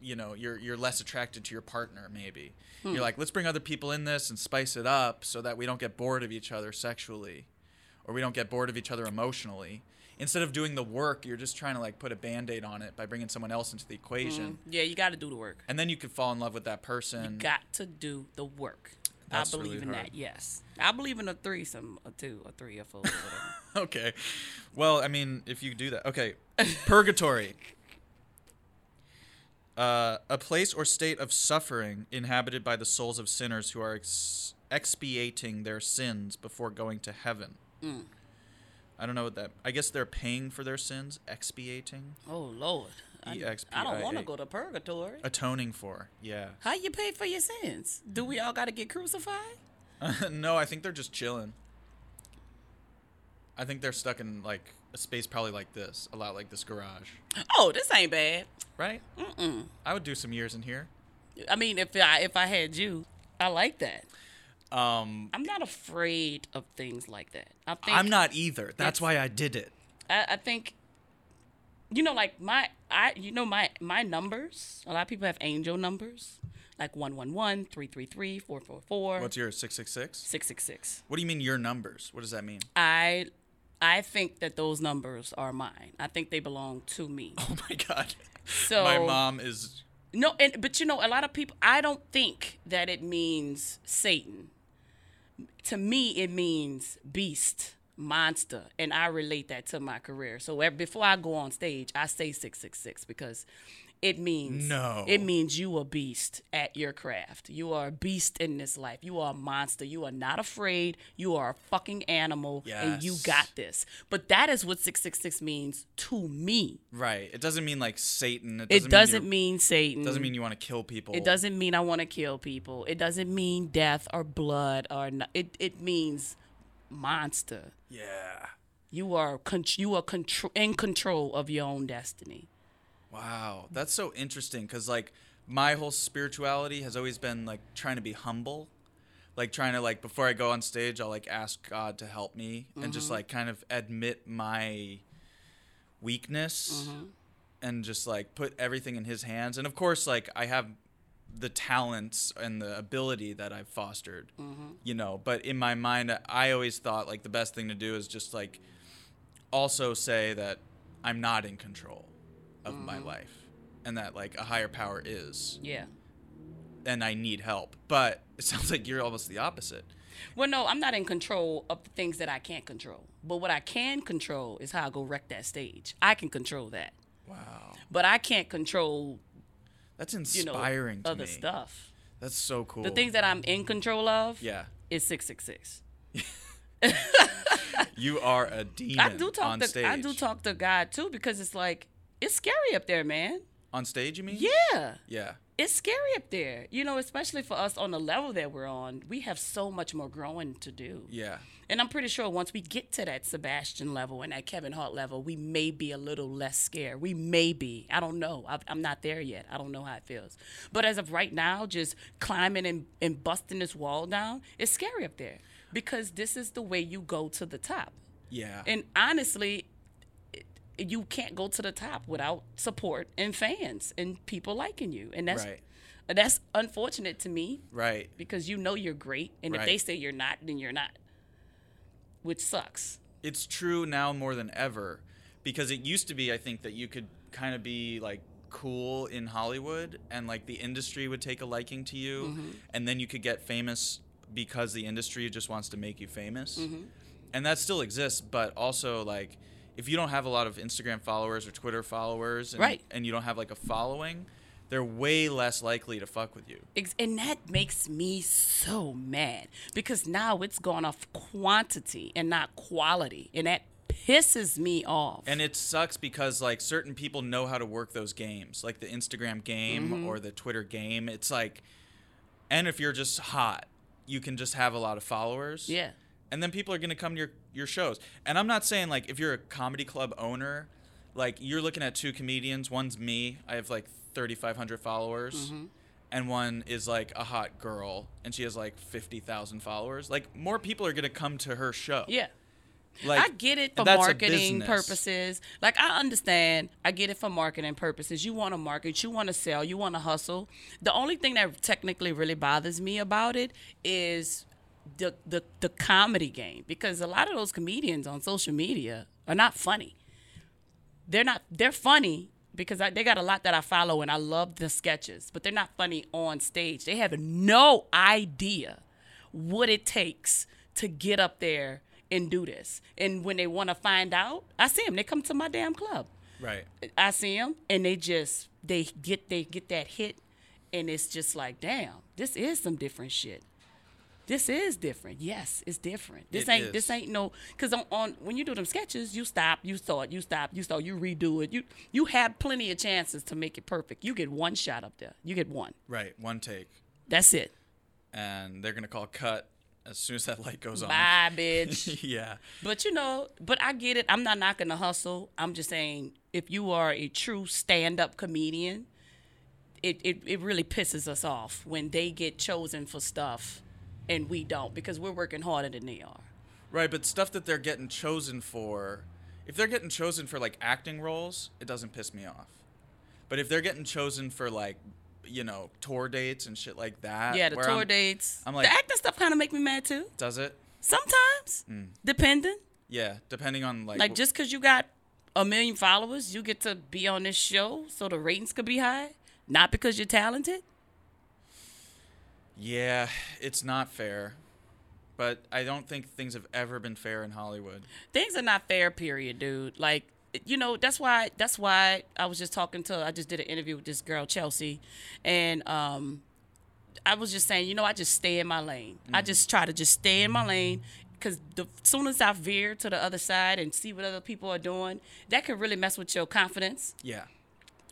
you know, you're you're less attracted to your partner. Maybe hmm. you're like, let's bring other people in this and spice it up so that we don't get bored of each other sexually, or we don't get bored of each other emotionally. Instead of doing the work, you're just trying to like put a band-aid on it by bringing someone else into the hmm. equation Yeah, you got to do the work. and then you could fall in love with that person. You got to do the work. That's I believe really in hard. that. Yes, I believe in a threesome, a two, a three, a four, whatever. okay. Well, I mean, if you do that. Okay. Purgatory. Uh, a place or state of suffering inhabited by the souls of sinners who are ex- expiating their sins before going to heaven. Mm. I don't know what that. I guess they're paying for their sins, expiating, oh Lord, I, I don't want to go to purgatory. atoning for. Yeah. How you pay for your sins? Do we all got to get crucified? no, I think they're just chilling. I think they're stuck in like a space probably like this, a lot like this garage, Oh, this ain't bad. right? Mm-mm. I would do some years in here. I mean, if I if I had you, I like that. Um, I'm not afraid of things like that. I think I'm not either. That's why I did it. I, I think you know like my I you know my my numbers. A lot of people have angel numbers. Like 111, 333, 444, What's yours? Six six six. 666. What do you mean your numbers? What does that mean? I I think that those numbers are mine. I think they belong to me. Oh my god. So my mom is. No, and but you know, a lot of people. I don't think that it means Satan. To me, it means beast, monster, and I relate that to my career. So before I go on stage, I say six six six because it means No. It means you a beast at your craft. You are a beast in this life. You are a monster. You are not afraid. You are a fucking animal, and you got this. But that is what six six six means to me. Right. It doesn't mean like Satan. It It doesn't, doesn't mean. mean Satan. you're- doesn't mean you want to kill people. It doesn't mean I want to kill people. It doesn't mean death or blood or no, it. It means monster. Yeah. You are con- you are contr- in control of your own destiny. Wow, that's so interesting because like my whole spirituality has always been like trying to be humble, like trying to like before I go on stage, I'll like ask God to help me and just mm-hmm. like kind of admit my weakness mm-hmm. and just like put everything in His hands. And of course, like I have the talents and the ability that I've fostered, mm-hmm. you know. But in my mind, I always thought like the best thing to do is just like also say that I'm not in control of my mm-hmm. life and that like a higher power is Yeah. and I need help. But it sounds like you're almost the opposite. Well, no, I'm not in control of the things that I can't control. But what I can control is how I go wreck that stage. I can control that. Wow. But I can't control, That's you know, inspiring to other me. stuff. That's so cool. The things that I'm in control of yeah. is 666. You are a demon I do talk on to stage. I do talk to God too because it's like it's scary up there, man. on stage, you mean? Yeah. Yeah. It's scary up there. You know, especially for us on the level that we're on, we have so much more growing to do. Yeah. And I'm pretty sure once we get to that Sebastian level and that Kevin Hart level, we may be a little less scared. We may be. I don't know. I've, I'm not there yet. I don't know how it feels. But as of right now, just climbing and, and busting this wall down, it's scary up there because this is the way you go to the top. Yeah. And honestly, it- you can't go to the top without support and fans and people liking you. And that's Right. that's unfortunate to me right. because you know you're great, and if they say you're not, then you're not, which sucks. it's true now more than ever because it used to be I think that you could kind of be like cool in Hollywood and like the industry would take a liking to you Mm-hmm. and then you could get famous because the industry just wants to make you famous. Mm-hmm. And that still exists, but also like if you don't have a lot of Instagram followers or Twitter followers and, Right. and you don't have like a following, they're way less likely to fuck with you. And that makes me so mad because now it's gone off quantity and not quality, and that pisses me off. And it sucks because like certain people know how to work those games, like the Instagram game Mm-hmm. or the Twitter game. It's like, and if you're just hot, you can just have a lot of followers. yeah. And then people are gonna come to your your shows. And I'm not saying like if you're a comedy club owner, like you're looking at two comedians. One's me. I have like 3,500 followers. Mm-hmm. And one is like a hot girl, and she has like fifty thousand followers. Like more people are gonna come to her show. Yeah. like I get it for and that's a marketing purposes. Like I understand. I get it for marketing purposes. You want to market, you want to sell, you want to hustle. The only thing that technically really bothers me about it is the the the comedy game because a lot of those comedians on social media are not funny. They're not they're funny because I, they got a lot that I follow and I love the sketches, but they're not funny on stage. They have no idea what it takes to get up there and do this. And when they want to find out, I see them. They come to my damn club. Right. I see them, and they just they get they get that hit, and it's just like, damn, this is some different shit. This is different. Yes, it's different. This It ain't is. this ain't no because on, on when you do them sketches, you stop, you thought, you stop, you start, you redo it. You you have plenty of chances to make it perfect. You get one shot up there. You get one. Right. One take. That's it. and they're gonna call cut as soon as that light goes on. Bye, bitch. yeah, But you know, but I get it. I'm not knocking the hustle. I'm just saying if you are a true stand up comedian, it, it, it really pisses us off when they get chosen for stuff and we don't because we're working harder than they are. right. But stuff that they're getting chosen for, if they're getting chosen for like acting roles, it doesn't piss me off. But if they're getting chosen for like, you know, tour dates and shit like that, Yeah, the tour I'm- dates. I'm like- the acting stuff kind of make me mad too. does it? Sometimes, mm. depending. Yeah, depending on like, Like just because you got a million followers, you get to be on this show so the ratings could be high. Not because you're talented. Yeah, it's not fair. But I don't think things have ever been fair in Hollywood. things are not fair period dude like you know that's why that's why i was just talking to i just did an interview with this girl chelsea and um i was just saying you know i just stay in my lane i just try to just stay in my lane because the soon as i veer to the other side and see what other people are doing that could really mess with your confidence Yeah.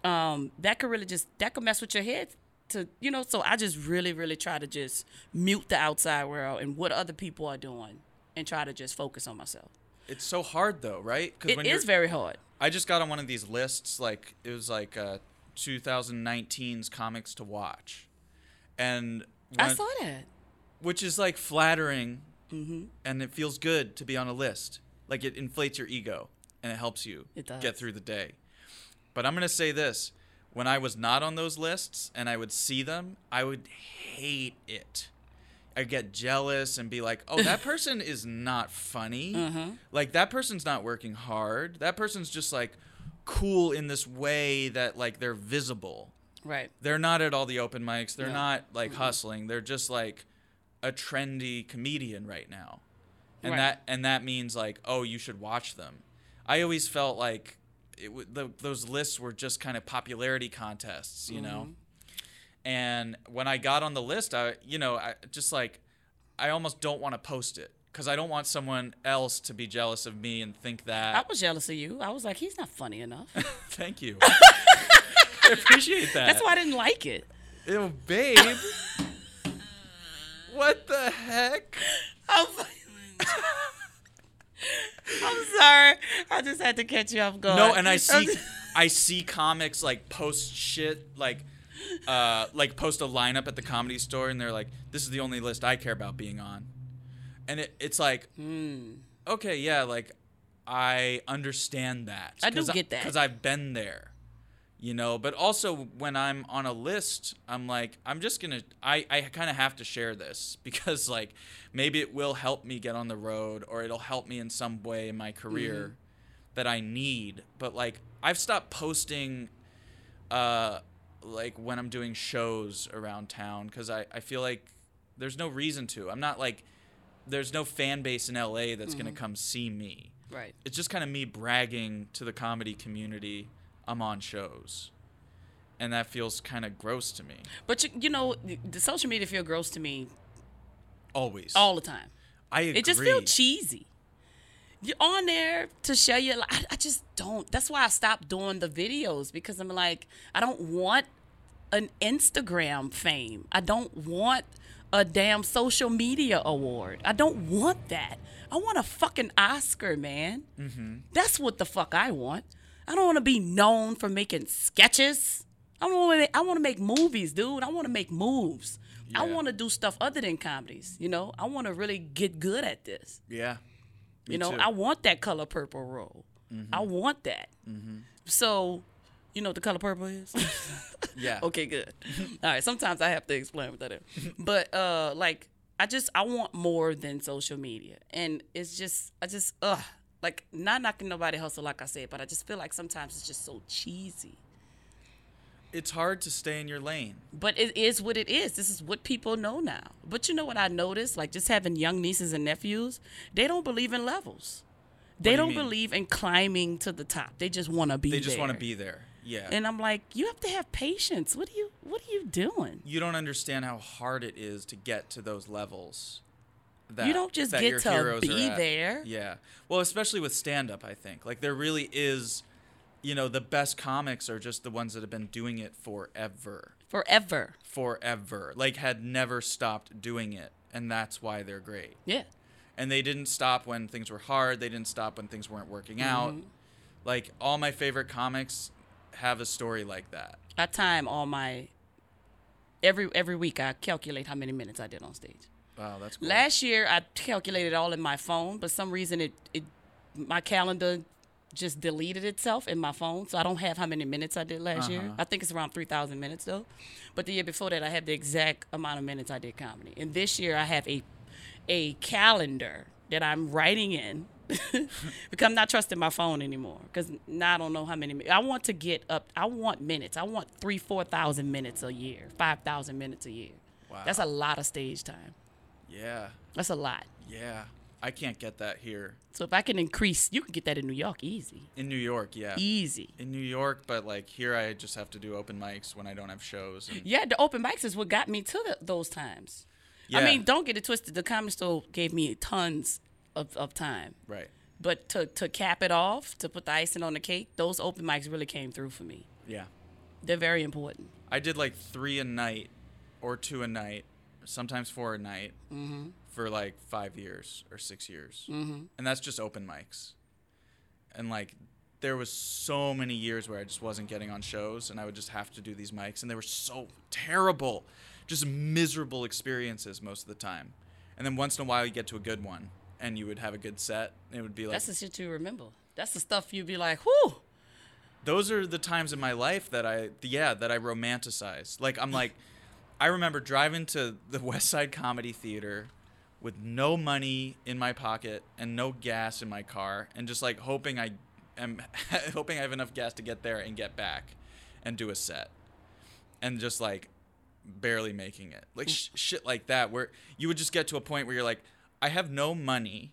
um, that could really just that could mess with your head to you know so i just really really try to just mute the outside world and what other people are doing and try to just focus on myself It's so hard though, right? it when is very hard I just got on one of these lists. Like it was like uh, 2019's comics to watch, and I saw that. which is like flattering, Mm-hmm. and it feels good to be on a list. Like it inflates your ego and it helps you It get through the day. But I'm gonna say this: when I was not on those lists and I would see them, I would hate it. I'd get jealous and be like, "Oh, that person is not funny. Mm-hmm. Like that person's not working hard. That person's just like cool in this way that like they're visible. Right. They're not at all the open mics. They're No. not like hustling. They're just like a trendy comedian right now. And Right. that and that means like, oh, you should watch them. I always felt like it, w- the, those lists were just kind of popularity contests, you know. Mm-hmm. And when I got on the list, I you know, I just like I almost don't want to post it cuz I don't want someone else to be jealous of me and think that I was jealous of you. I was like, he's not funny enough. Thank you. I appreciate that. That's why I didn't like it. Ew, babe. what the heck? I'm, sorry. I just had to catch you off guard. No, and I see I see comics like post shit like uh like post a lineup at the comedy store and they're like, This is the only list I care about being on. And it, it's like Hmm. okay, yeah, like I understand that. I do get that. Because I've been there. You know, but also when I'm on a list, I'm like, I'm just gonna I, I kinda have to share this because like maybe it will help me get on the road or it'll help me in some way in my career that I need. But like I've stopped posting uh like when I'm doing shows around town because I, I feel like there's no reason to. I'm not like there's no fan base in LA that's gonna come see me. Right. It's just kind of me bragging to the comedy community I'm on shows. And that feels kind of gross to me. But you, you know, the- social media feel gross to me Always. all the time. I agree. It just feels cheesy. you're on there to your life. I, I just don't. That's why I stopped doing the videos because I'm like, I don't want an Instagram fame. I don't want a damn social media award. I don't want that. I want a fucking Oscar, man. Mm-hmm. That's what the fuck I want. I don't want to be known for making sketches. I want to. I want to make movies, dude. I want to make moves. I want to do stuff other than comedies. You know, I want to really get good at this. Yeah. You know, too. Mm-hmm. I want that color purple role. I want that. So, you know what the color purple is? yeah. okay, good. All right. Sometimes I have to explain what that is. But uh, like, I just I want more than social media, and it's just I just ugh like not knocking nobody hustle like I said, but I just feel like sometimes it's just so cheesy. It's hard to stay in your lane. But it is what it is. This is what people know now. But you know what I noticed? Like just having young nieces and nephews, they don't believe in levels. They do don't mean? believe in climbing to the top. They just want to be They just want to be there. Yeah. And I'm like, you have to have patience. What are you what are you doing? you don't understand how hard it is to get to those levels. That, You don't just get your to be there. Yeah. Well, especially with stand up, I think. Like there really is you know, the best comics are just the ones that have been doing it forever. Forever. Forever. Like had never stopped doing it. And that's why they're great. Yeah. And they didn't stop when things were hard. They didn't stop when things weren't working out. Mm-hmm. Like all my favorite comics have a story like that. I time all my every every week I calculate how many minutes I did on stage. Wow, that's cool. Last year I calculated all in my phone, but some reason it, it my calendar just deleted itself in my phone, so I don't have how many minutes I did last year. Uh-huh. I think it's around three thousand minutes though. But the year before that, I had the exact amount of minutes I did comedy, and this year I have a a calendar that I'm writing in. because I'm not trusting my phone anymore. Because now I don't know how many. I want to get up. I want minutes. I want three, four thousand minutes a year, five thousand minutes a year. Wow. That's a lot of stage time. Yeah. That's a lot. Yeah. I can't get that here. So if I can increase, you can get that in New York easy, In New York, yeah. easy. In New York, but like here I just have to do open mics when I don't have shows. And, Yeah, the open mics is what got me to the, those times. I mean, don't get it twisted. The comedy store gave me tons of, of time, right. but to to cap it off, to put the icing on the cake, those open mics really came through for me. Yeah. They're very important. I did like three a night or two a night, sometimes four a night for like five years or six years. Mm-hmm. And that's just open mics. And like there was so many years where I just wasn't getting on shows and I would just have to do these mics and they were so terrible. Just miserable experiences most of the time. And then once in a while you get to a good one and you would have a good set. It would be like That's the shit you remember. That's the stuff you'd be like, whew. those are the times in my life that I yeah that I romanticize. Like I'm like I remember driving to the West Side Comedy Theater with no money in my pocket and no gas in my car and just like hoping I am hoping I have enough gas to get there and get back and do a set. And just like barely making it. Like sh- shit like that where you would just get to a point where you're like I have no money.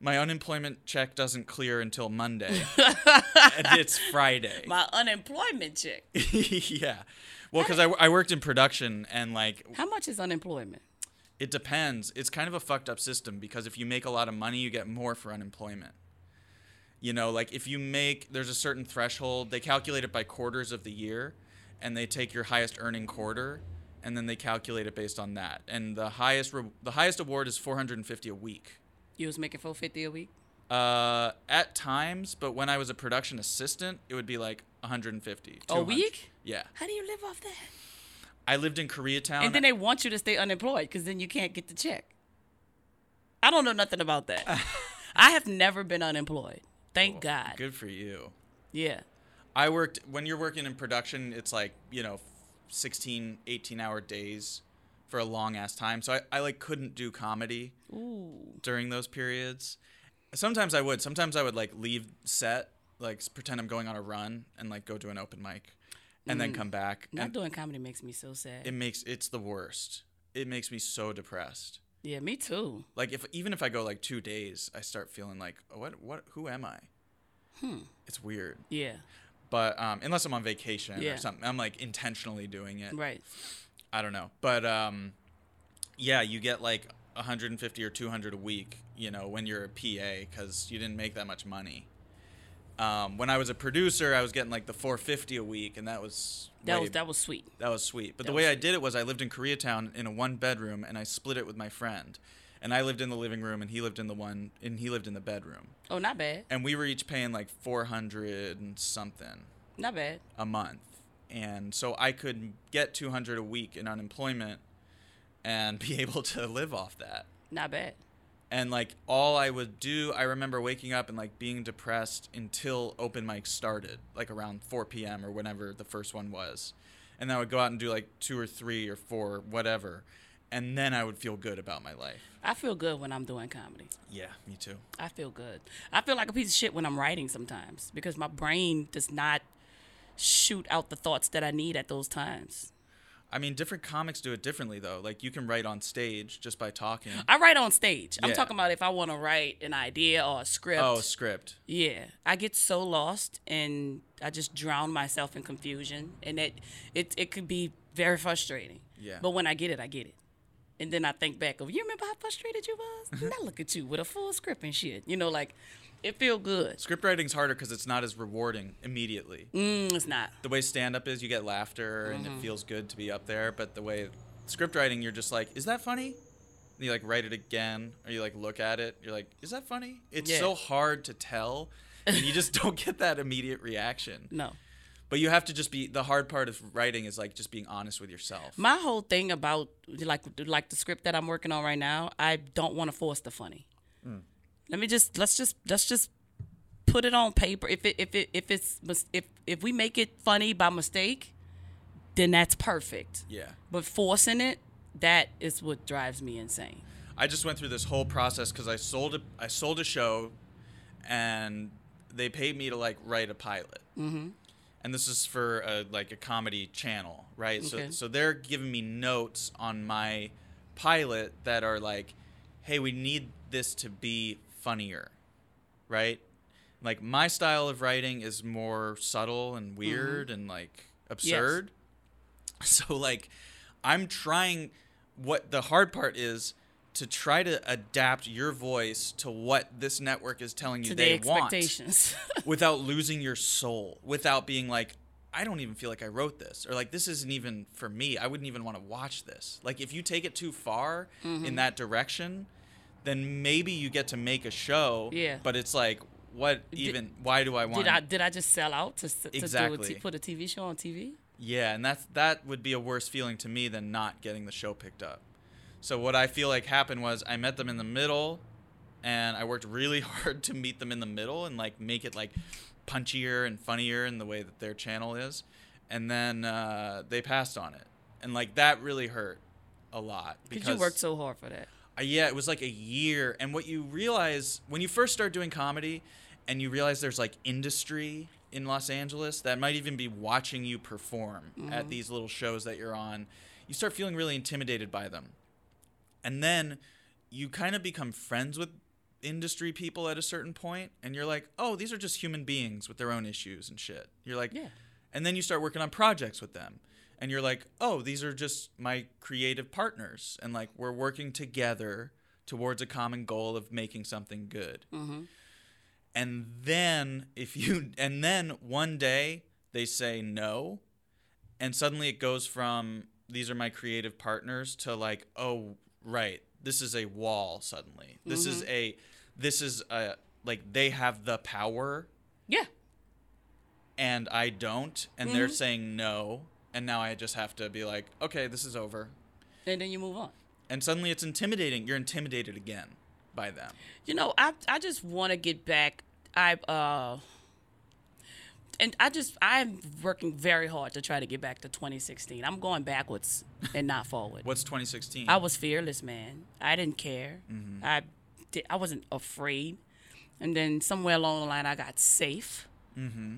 My unemployment check doesn't clear until Monday. and it's Friday. My unemployment check. yeah. Well, because I, I worked in production and like How much is unemployment? it depends. It's kind of a fucked up system because if you make a lot of money, you get more for unemployment. You know, like if you make, there's a certain threshold. They calculate it by quarters of the year, and they take your highest earning quarter, and then they calculate it based on that. And the highest re- the highest award is 450 a week. You was making four fifty a week. Uh, at times, but when I was a production assistant, it would be like 150. A week? Yeah. How do you live off that? I lived in Koreatown. And then they want you to stay unemployed because then you can't get the check. I don't know nothing about that. I have never been unemployed. Thank God. Good for you. Yeah. I worked when you're working in production, it's like, you know, 16, 18 hour days for a long ass time. So I, I like couldn't do comedy Ooh. during those periods. Sometimes I would. Sometimes I would like leave set, like pretend I'm going on a run and like go to an open mic and then come back. Not doing comedy makes me so sad. it makes it's the worst. It makes me so depressed. yeah, me too. Like if even if I go like 2 days, I start feeling like, oh, what what who am I? Hmm. It's weird. Yeah. But um, unless I'm on vacation Yeah. or something, I'm like intentionally doing it. Right. I don't know, but um, yeah, you get like 150 or 200 a week, you know, when you're a PA because you didn't make that much money. Um, when I was a producer, I was getting like the 450 a week, and that was That way- was that was sweet. that was sweet. But That the way I sweet. did it was I lived in Koreatown in a one bedroom, and I split it with my friend, and I lived in the living room, and he lived in the one, and he lived in the bedroom, Oh, not bad. and we were each paying like 400 and something Not bad. a month. And so I could get 200 a week in unemployment and be able to live off that. Not bad. And like all I would do, I remember waking up and like being depressed until open mic started, like around 4 p.m. or whenever the first one was. And then I would go out and do like two or three or four, whatever. And then I would feel good about my life. I feel good when I'm doing comedy. Yeah, me too. I feel good. I feel like a piece of shit when I'm writing sometimes because my brain does not shoot out the thoughts that I need at those times. I mean, different comics do it differently though. Like you can write on stage just by talking. I write on stage. I'm talking about if I want to write an idea or a script. Oh, script. Yeah, I get so lost and I just drown myself in confusion, and it it it could be very frustrating. Yeah. But when I get it, I get it, and then I think back of you remember how frustrated you was. now look at you with a full script and shit. You know, like it feel good. Script writing's harder because it's not as rewarding immediately. Mm, it's not. The way stand up is, you get laughter and Mm-hmm. it feels good to be up there. But the way script writing, you're just like, is that funny? And you like write it again, or you like look at it. You're like, is that funny? It's Yeah. so hard to tell, and you just don't get that immediate reaction. No. But you have to just be. The hard part of writing is like just being honest with yourself. My whole thing about like like the script that I'm working on right now, I don't want to force the funny. Hmm. Let me just let's just let's just put it on paper. If it if it if it's if if we make it funny by mistake, then that's perfect. yeah. But forcing it, that is what drives me insane. I just went through this whole process because I sold a I sold a show, and they paid me to like write a pilot. Mm-hmm. And this is for a, like a comedy channel, right? Okay. So so they're giving me notes on my pilot that are like, hey, we need this to be funnier, right? Like my style of writing is more subtle and weird and like absurd. So like I'm trying what the hard part is to try to adapt your voice to what this network is telling you To they want expectations. without losing your soul, without being like I don't even feel like I wrote this or like this isn't even for me. I wouldn't even want to watch this. Like if you take it too far Mm-hmm. in that direction, then maybe you get to make a show, Yeah. but it's like what even why do I want did I did I just sell out to, to do a Exactly. put a TV show on TV? Yeah, and that's that would be a worse feeling to me than not getting the show picked up. So what I feel like happened was I met them in the middle and I worked really hard to meet them in the middle and like make it like punchier and funnier in the way that their channel is. And then uh, they passed on it. And like that really hurt a lot Because you worked so hard for that. Uh, yeah, it was like a year. And what you realize when you first start doing comedy and you realize there's like industry in Los Angeles that might even be watching you perform at these little shows that you're on, you start feeling really intimidated by them. And then you kind of become friends with industry people at a certain point and you're like, "Oh, these are just human beings with their own issues and shit." You're like, Yeah. and then you start working on projects with them. And you're like, oh, these are just my creative partners. And like, we're working together towards a common goal of making something good. Mm-hmm. And then, if you, and then one day they say no. And suddenly it goes from these are my creative partners to like, oh, right, this is a wall suddenly. This is mm-hmm. a, this is a, like, they have the power Yeah. and I don't, and they're mm-hmm. saying no, and now I just have to be like, okay, this is over. And then you move on. And suddenly it's intimidating. You're intimidated again by them. You know, I I just want to get back. I uh, and I just I'm working very hard to try to get back to 2016. I'm going backwards and not forward. What's 2016? I was fearless, man. I didn't care. I did, I wasn't afraid. And then somewhere along the line, I got safe. Mm-hmm.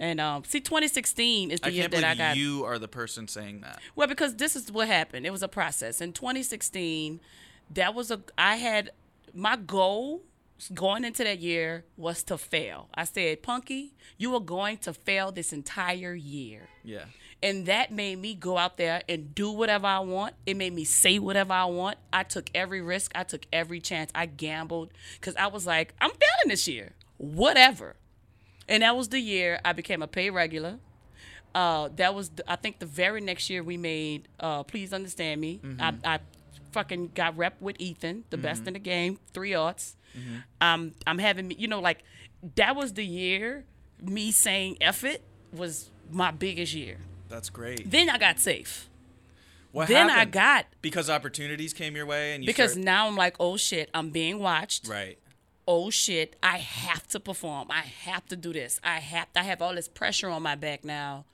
And um, see, 2016 is the I year that I got. you are the person saying that. Well, because this is what happened. It was a process. In 2016, that was a I had my goal going into that year was to fail. I said, "Punkie, you are going to fail this entire year." Yeah. And that made me go out there and do whatever I want. It made me say whatever I want. I took every risk. I took every chance. I gambled because I was like, I'm failing this year. Whatever. And that was the year I became a pay regular. Uh, that was, the, I think, the very next year we made uh, Please Understand Me. I, I fucking got rep with Ethan, the best in the game, 3 Arts. Um, I'm having, you know, like, that was the year me saying F it was my biggest year. That's great. Then I got safe. What then I got because opportunities came your way and you because started- now I'm like, oh shit, I'm being watched. right. Oh shit, I have to perform. I have to do this. I have to, I have all this pressure on my back now,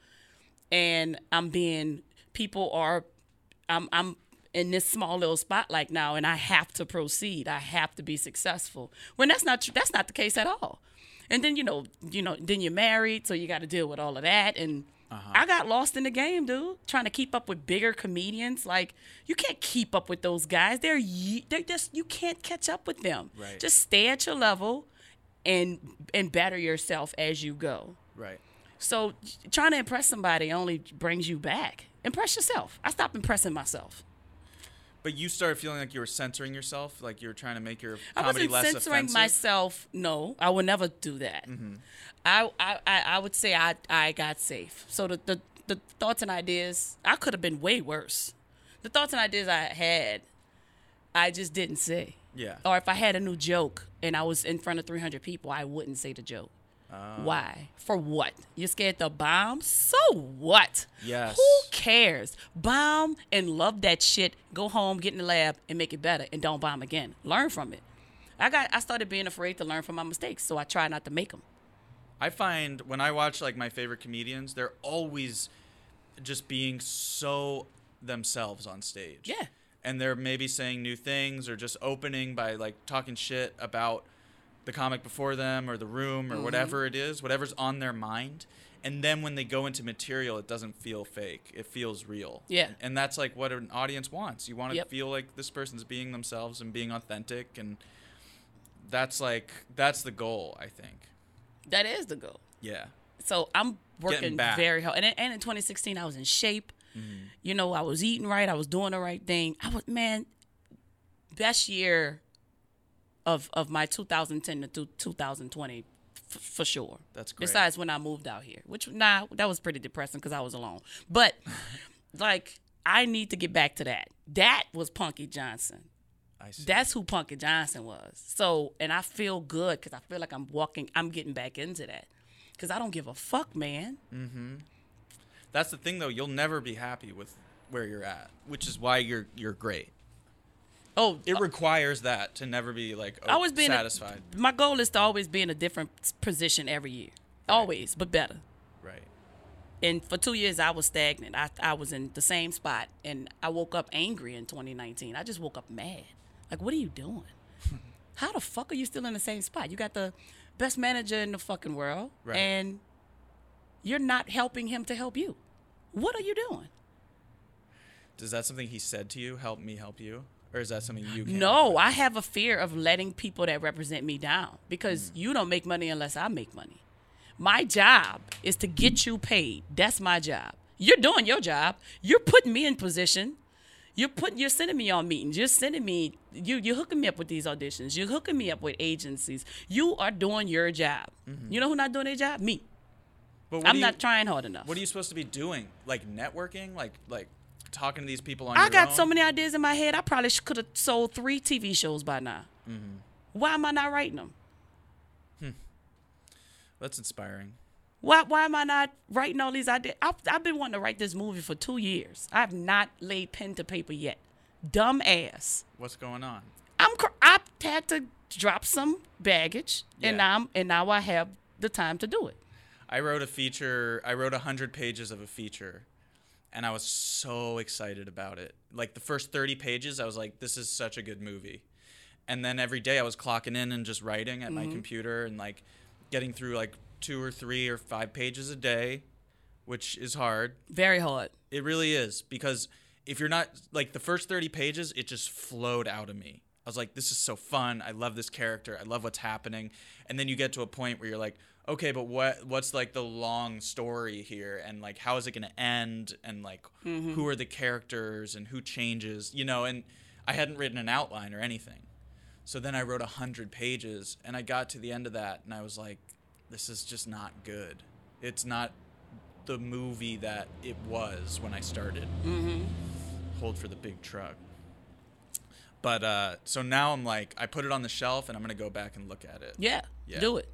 and I'm being people are, I'm I'm in this small little spotlight now, and I have to proceed. I have to be successful. When that's not that's not the case at all. And then you know you know then you're married, so you got to deal with all of that and. I got lost in the game, dude. Trying to keep up with bigger comedians, like you can't keep up with those guys. They're they're just you can't catch up with them. Right. Just stay at your level, and and better yourself as you go. Right. So trying to impress somebody only brings you back. Impress yourself. I stopped impressing myself. But you started feeling like you were censoring yourself, like you were trying to make your comedy less offensive. I wasn't censoring myself. No, I would never do that. Mm-hmm. I, I, I I would say I, I got safe. So the, the, the thoughts and ideas, I could have been way worse. The thoughts and ideas I had, I just didn't say. Yeah. Or if I had a new joke and I was in front of 300 people, I wouldn't say the joke. Ah. Why? For what? You're scared to bomb? So what? Yes. Who cares? Bomb and love that shit. Go home, get in the lab, and make it better, and don't bomb again. Learn from it. I got. I started being afraid to learn from my mistakes, so I try not to make them. I find when I watch like my favorite comedians, they're always just being so themselves on stage. Yeah. And they're maybe saying new things or just opening by like talking shit about the comic before them or the room Mm-hmm. or whatever it is, whatever's on their mind. And then when they go into material, it doesn't feel fake. It feels real. Yeah. And that's like what an audience wants. You want to Yep. feel like this person's being themselves and being authentic and that's like that's the goal, I think. That is the goal. Yeah. So I'm working very hard. And, and in 2016, I was in shape. You know, I was eating right. I was doing the right thing. I was man, best year of of my 2010 to two- 2020 f- for sure. That's great. Besides when I moved out here, which nah, that was pretty depressing because I was alone. But like, I need to get back to that. That was Punkie Johnson. I see. That's who Punkie Johnson was. So, and I feel good because I feel like I'm walking, I'm getting back into that. Because I don't give a fuck, man. Mm-hmm. That's the thing though, you'll never be happy with where you're at, which is why you're you're great. Oh, It uh, requires that to never be like oh, I was being a- satisfied. my goal is to always be in a different position every year. Always, but better. right. And for two years, I was stagnant. I, I was in the same spot. And I woke up angry in 2019. I just woke up mad. Like, what are you doing? How the fuck are you still in the same spot? You got the best manager in the fucking world. Right. And you're not helping him to help you. What are you doing? Does that something he said to you? Help me help you, or is that something you? No, with? I have a fear of letting people that represent me down because mm. you don't make money unless I make money. My job is to get you paid. That's my job. You're doing your job. You're putting me in position. You're putting you're sending me on meetings. You're sending me you you're hooking me up with these auditions. You're hooking me up with agencies. You are doing your job. Mm-hmm. You know who not doing their job? Me. But I'm you- not trying hard enough. What are you supposed to be doing? Like networking, like like talking to these people on I got own? so many ideas in my head. I probably could have sold three TV shows by now. Mm-hmm. Why am I not writing them? Hmm. That's inspiring. Why, why am I not writing all these ideas? I've, I've been wanting to write this movie for two years. I have not laid pen to paper yet. Dumb ass. What's going on? I'm cr- I had to drop some baggage, and Yeah. I'm and now I have the time to do it. I wrote a feature. I wrote a hundred pages of a feature, and I was so excited about it. Like the first thirty pages, I was like, "This is such a good movie." And then every day, I was clocking in and just writing at my mm-hmm. computer and like getting through like two or three or five pages a day, which is hard. Very hard. It really is because if you're not like the first 30 pages, it just flowed out of me. I was like, this is so fun. I love this character. I love what's happening. And then you get to a point where you're like, okay, but what what's like the long story here and like how is it going to end and like who are the characters and who changes, you know, and I hadn't written an outline or anything. So then I wrote a 100 pages and I got to the end of that and I was like this is just not good. It's not the movie that it was when I started. Mm-hmm. Hold for the big truck. But uh, so now I'm like, I put it on the shelf and I'm gonna go back and look at it. Yeah, Yeah. do it.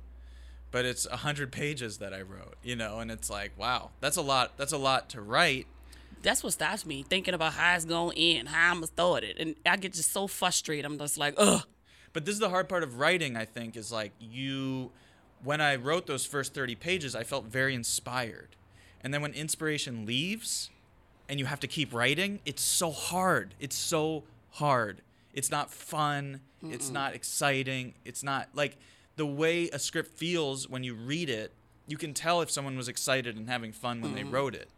But it's a hundred pages that I wrote, you know, and it's like, wow, that's a lot. That's a lot to write. That's what stops me thinking about how it's going to end, how I'm going to start it. And I get just so frustrated. I'm just like, ugh. But this is the hard part of writing, I think, is like you. When I wrote those first 30 pages, I felt very inspired. And then when inspiration leaves and you have to keep writing, it's so hard. It's so hard. It's not fun. It's not exciting. It's not like the way a script feels when you read it, you can tell if someone was excited and having fun when they mm-hmm. wrote it.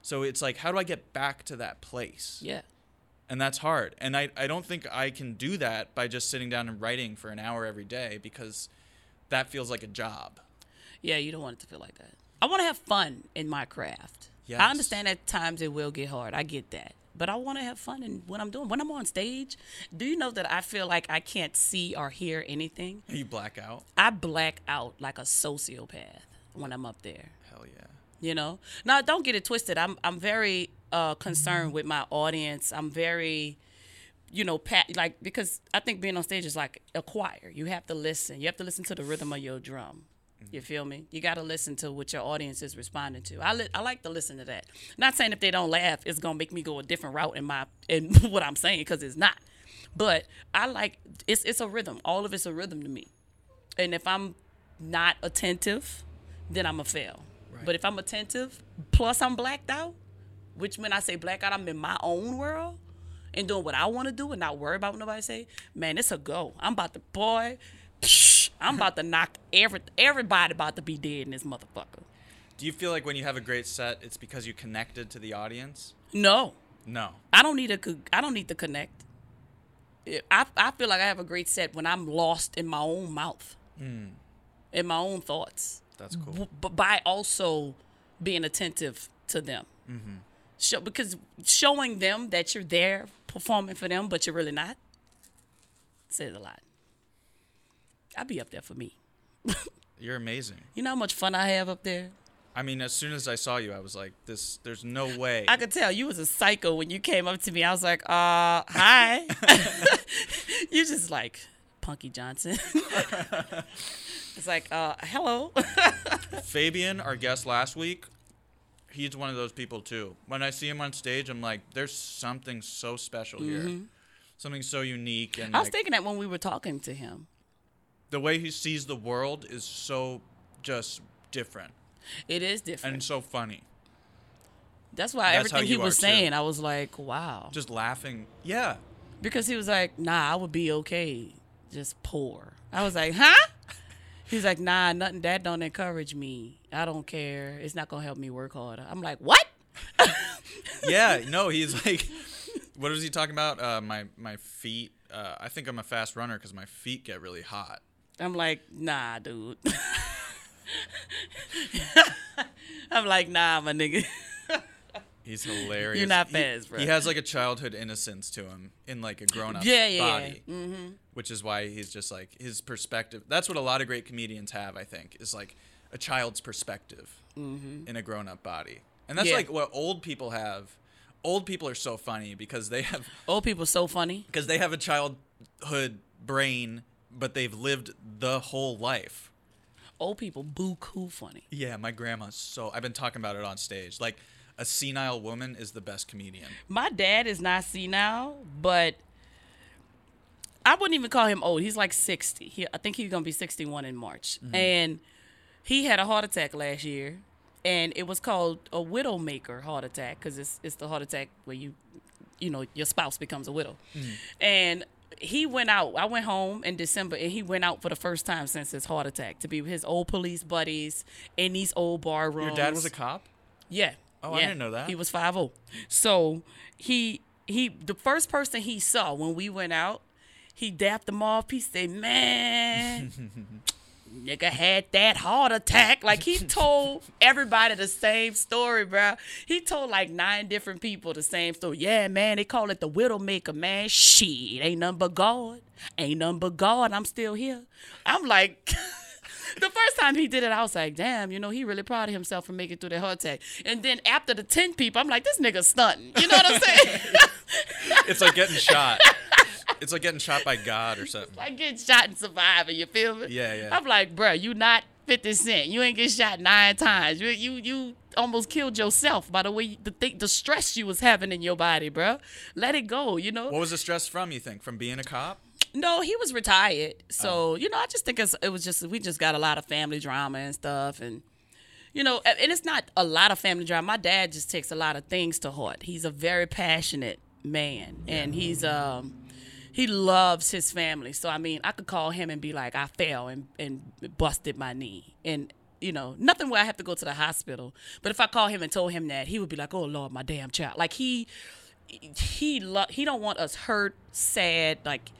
So it's like, how do I get back to that place? Yeah. and that's hard and I, I don't think i can do that by just sitting down and writing for an hour every day because that feels like a job Yeah, you don't want it to feel like that. I want to have fun in my craft. Yes. I understand at times it will get hard. I get that. But I want to have fun in what I'm doing. When I'm on stage, do you know that I feel like I can't see or hear anything? you black out I black out like a sociopath when I'm up there. hell yeah You know. Now, don't get it twisted. I'm I'm very uh, concerned with my audience. I'm very, you know, pat like because I think being on stage is like a choir. You have to listen. You have to listen to the rhythm of your drum. You mm-hmm. feel me? You got to listen to what your audience is responding to. I li- I like to listen to that. Not saying if they don't laugh, it's gonna make me go a different route in my in what I'm saying because it's not. But I like it's it's a rhythm. All of it's a rhythm to me. And if I'm not attentive, then I'm a fail. But if I'm attentive, plus I'm blacked out, which when I say black out, I'm in my own world and doing what I want to do and not worry about what nobody say. Man, it's a go. I'm about to boy. I'm about to knock every everybody about to be dead in this motherfucker. do you feel like when you have a great set it's because you connected to the audience No, no I don't need to. I don't need to connect. I I feel like I have a great set when I'm lost in my own mouth, hmm. in my own thoughts. that's cool but by also being attentive to them. Mm-hmm. Show, because showing them that you're there performing for them, but you're really not, says a lot. I'd be up there for me. you're amazing You know how much fun I have up there? i mean as soon as i saw you i was like this there's no way I could tell you was a psycho when you came up to me. I was like, uh, hi. you just like, Punkie Johnson. it's like, uh, hello. fabian our guest last week he's one of those people too when i see him on stage i'm like there's something so special here something so unique and I was like, thinking that when we were talking to him. The way he sees the world is so just different It is different. and so funny. That's why That's everything he was are, too. saying, I was like, wow. Just laughing. Yeah. Because he was like, nah, I would be okay, just poor. I was like, huh? He's like, nah, nothing that don't encourage me. I don't care. It's not gonna help me work harder. I'm like, what? Yeah. No, he's like, what was he talking about? Uh, my my feet. Uh, I think I'm a fast runner because my feet get really hot. I'm like, nah, dude. I'm like, nah, my nigga. He's hilarious. You're not He- fast, bro. He has like a childhood innocence to him in like a grown up Yeah, yeah, yeah. body. Mm-hmm. Which is why he's just like his perspective. That's what a lot of great comedians have, I think, is like a child's perspective in a grown up body. And that's Mm-hmm. Yeah. like what old people have. Old people are so funny because they have Old people so funny. because they have a childhood brain, but they've lived the whole life. Old people boo coo funny. Yeah, my grandma's so. I've been talking about it on stage. Like, a senile woman is the best comedian. My dad is not senile, but I wouldn't even call him old. He's like 60. He, I think he's going to be 61 in March. Mm-hmm. And he had a heart attack last year, and it was called a widowmaker heart attack because it's, it's the heart attack where you, you know, your spouse becomes a widow. Mm. And he went out. I went home in December, and he went out for the first time since his heart attack to be with his old police buddies in these old bar rooms. Your dad was a cop? Yeah. Oh, I didn't know that. He was 5 So he he the first person he saw when we went out, he dapped him off. He said, "Man, nigga had that heart attack." Like he told everybody the same story, bro. He told like nine different people the same story. Yeah, man, they call it the Widowmaker, man. Shit, ain't nothing but God. Ain't nothing but God. I'm still here. I'm like. the first time he did it, I was like, damn, you know, he really proud of himself for making it through the heart attack. And then after the 10 people, I'm like, this nigga stunting. You know what I'm saying? It's like getting shot. It's like getting shot by God or something. like getting shot and surviving, you feel me? Yeah, yeah. I'm like, bruh, you not 50 Cent. You ain't get shot nine times. You you you almost killed yourself by the way the th- the stress you was having in your body, bruh. Let it go, you know? What was the stress from? You think from being a cop? No, he was retired. So, Oh. you know, I just think it's, it was just, we just got a lot of family drama and stuff. And, you know, and it's not a lot of family drama. My dad just takes a lot of things to heart. He's a very passionate man. And he's, um, he loves his family. So, I mean, I could call him and be like, I fell and, and busted my knee. And, you know, nothing where I have to go to the hospital. But if I call him and told him that, he would be like, oh, Lord, my damn child. Like, he, he lo- he don't want us hurt, sad, like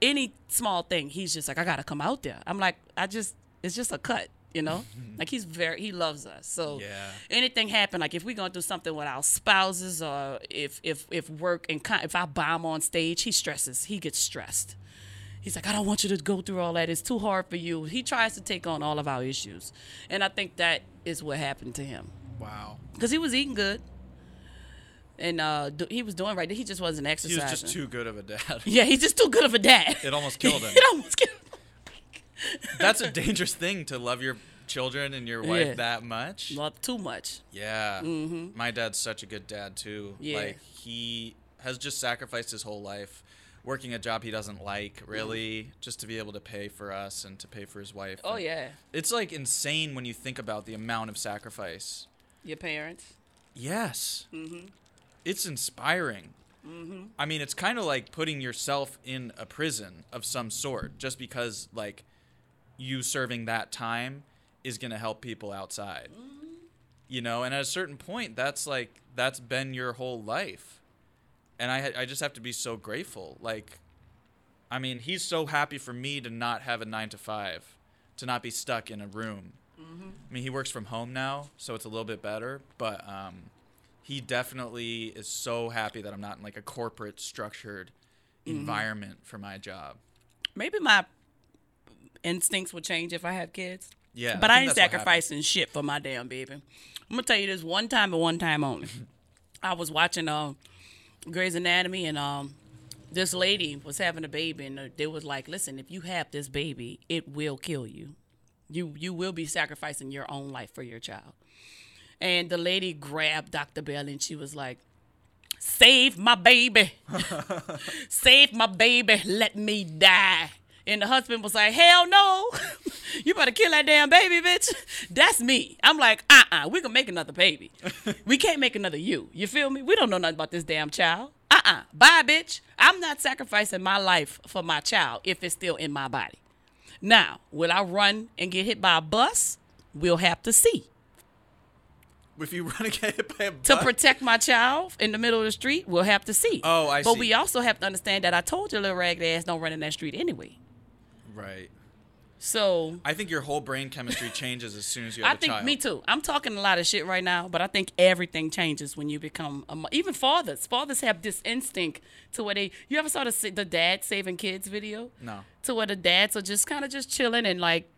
any small thing. He's just like, I gotta come out there. I'm like, I just, it's just a cut, you know. like he's very, he loves us. So Yeah. anything happen, like if we gonna do something with our spouses, or if if if work and con- if I bomb on stage, he stresses. He gets stressed. He's like, I don't want you to go through all that. It's too hard for you. He tries to take on all of our issues, and I think that is what happened to him Wow. because he was eating good. And uh, do- he was doing right. He just wasn't exercising. He was just too good of a dad. Yeah, he's just too good of a dad. It almost killed him. it almost killed him. That's a dangerous thing to love your children and your wife Yeah. that much. Love too much. Yeah. My dad's such a good dad too. Yeah. Like he has just sacrificed his whole life working a job he doesn't like, really, just to be able to pay for us and to pay for his wife. Oh And yeah, It's like insane when you think about the amount of sacrifice. your parents. Yes. Mm-hmm. It's inspiring. Mhm. I mean, it's kind of like putting yourself in a prison of some sort just because, like, you serving that time is going to help people outside. Mm-hmm. You know, and at a certain point, that's like, that's been your whole life. And I, I just have to be so grateful. Like, I mean, he's so happy for me to not have a nine to five, to not be stuck in a room. Mm-hmm. I mean, he works from home now, so it's a little bit better. But um, he definitely is so happy that I'm not in like a corporate structured mm-hmm. environment for my job. Maybe my instincts would change if I have kids. Yeah, but I I, ain't sacrificing shit for my damn baby. I'm gonna tell you this one time and one time only. I was watching uh, Grey's Anatomy and um, this lady was having a baby and they was like, "Listen, if you have this baby, it will kill you. You you will be sacrificing your own life for your child." And the lady grabbed Dr. Bell and she was like, "Save my baby, save my baby, let me die." And the husband was like, "Hell no, you better kill that damn baby, bitch." That's me. I'm like, "Uh, uh we can make another baby. we can't make another you. You feel me? We don't know nothing about this damn child. Uh, uh bye, bitch. I'm not sacrificing my life for my child if it's still in my body. Now, will I run and get hit by a bus? We'll have to see." If you run and get hit by a bus? to protect my child in the middle of the street, we'll have to see. Oh, I but see. we also have to understand that I told your little ragged ass don't run in that street anyway. Right? So I think your whole brain chemistry changes as soon as you have I a think child. me too. I'm talking a lot of shit right now, but I think everything changes when you become a even fathers. Fathers have this instinct to where they. You ever saw the the dad saving kids video? No. To where the dads are just kind of just chilling and like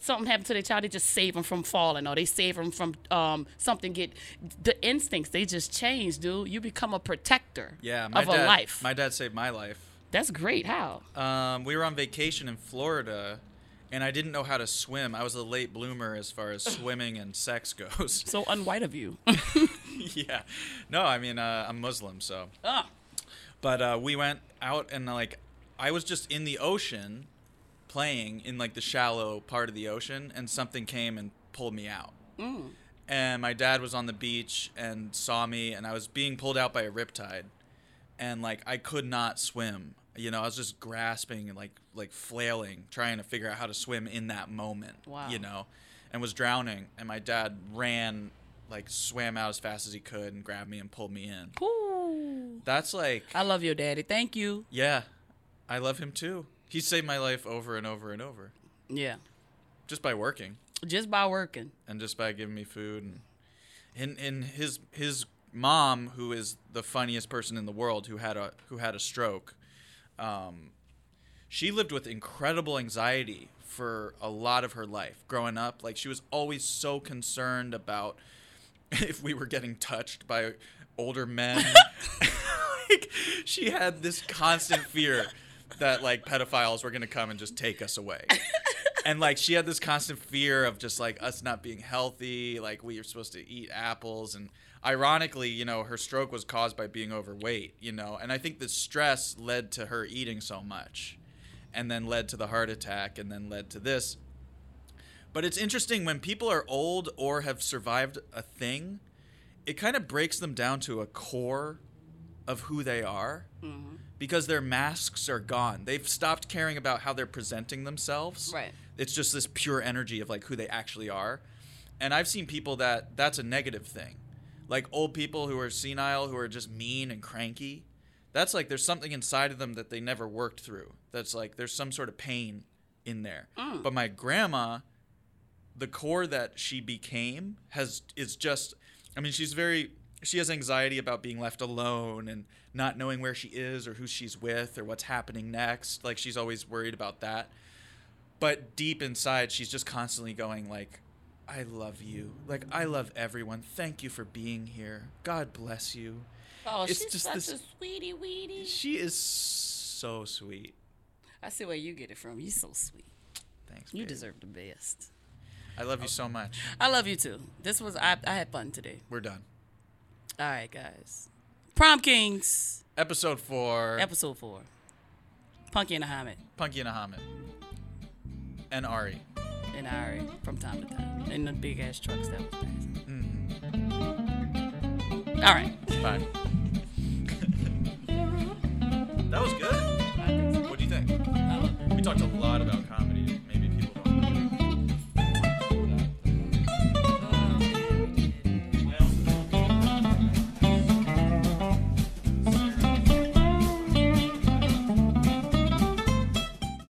something happened to their child, they just save them from falling or they save them from um something get the instincts they just change, dude. You become a protector Yeah, my of dad. a life. My dad saved my life. That's great. How? Um, we were on vacation in Florida, and I didn't know how to swim. I was a late bloomer as far as swimming and sex goes. So unwhite of you. yeah. No, I mean, uh, I'm Muslim, so. Ah. But uh, we went out and like, I was just in the ocean, playing in like the shallow part of the ocean, and something came and pulled me out. And my dad was on the beach and saw me, and I was being pulled out by a riptide, and like I could not swim. You know, I was just grasping and like like flailing, trying to figure out how to swim in that moment. Wow. You know, and was drowning, and my dad ran, like swam out as fast as he could and grabbed me and pulled me in. Ooh. That's like I love your daddy. Thank you. yeah. I love him too. He saved my life over and over and over Yeah. just by working Just by working. and just by giving me food and and, and his his mom who is the funniest person in the world who had a who had a stroke um, she lived with incredible anxiety for a lot of her life growing up. Like she was always so concerned about if we were getting touched by older men. Like she had this constant fear that like pedophiles were going to come and just take us away. And like she had this constant fear of just like us not being healthy. Like we were supposed to eat apples and ironically you know her stroke was caused by being overweight you know and i think the stress led to her eating so much and then led to the heart attack and then led to this but it's interesting when people are old or have survived a thing it kind of breaks them down to a core of who they are mm-hmm. because their masks are gone. They've stopped caring about how they're presenting themselves. Right. It's just this pure energy of like who they actually are. And I've seen people that that's a negative thing. Like old people who are senile, who are just mean and cranky. That's like there's something inside of them that they never worked through. That's like there's some sort of pain in there. Mm. But my grandma, the core that she became has is just I mean she's very she has anxiety about being left alone and not knowing where she is or who she's with or what's happening next like she's always worried about that but deep inside she's just constantly going like I love you like I love everyone thank you for being here god bless you Oh, It's she's just such this- a sweetie weetie. she is so sweet I see where you get it from. You're so sweet. thanks You babe. deserve the best. I love you so much I love you too. This was I, I had fun today. we're done All right, guys. Prom Kings, episode 4 episode four. Punkie and Ahamed Punkie and Ahamed and Ari and Ari from time to time in the big ass trucks that was passing. Mm-hmm. All right. Fine. that was good. So. What do you think? I love it. We talked a lot about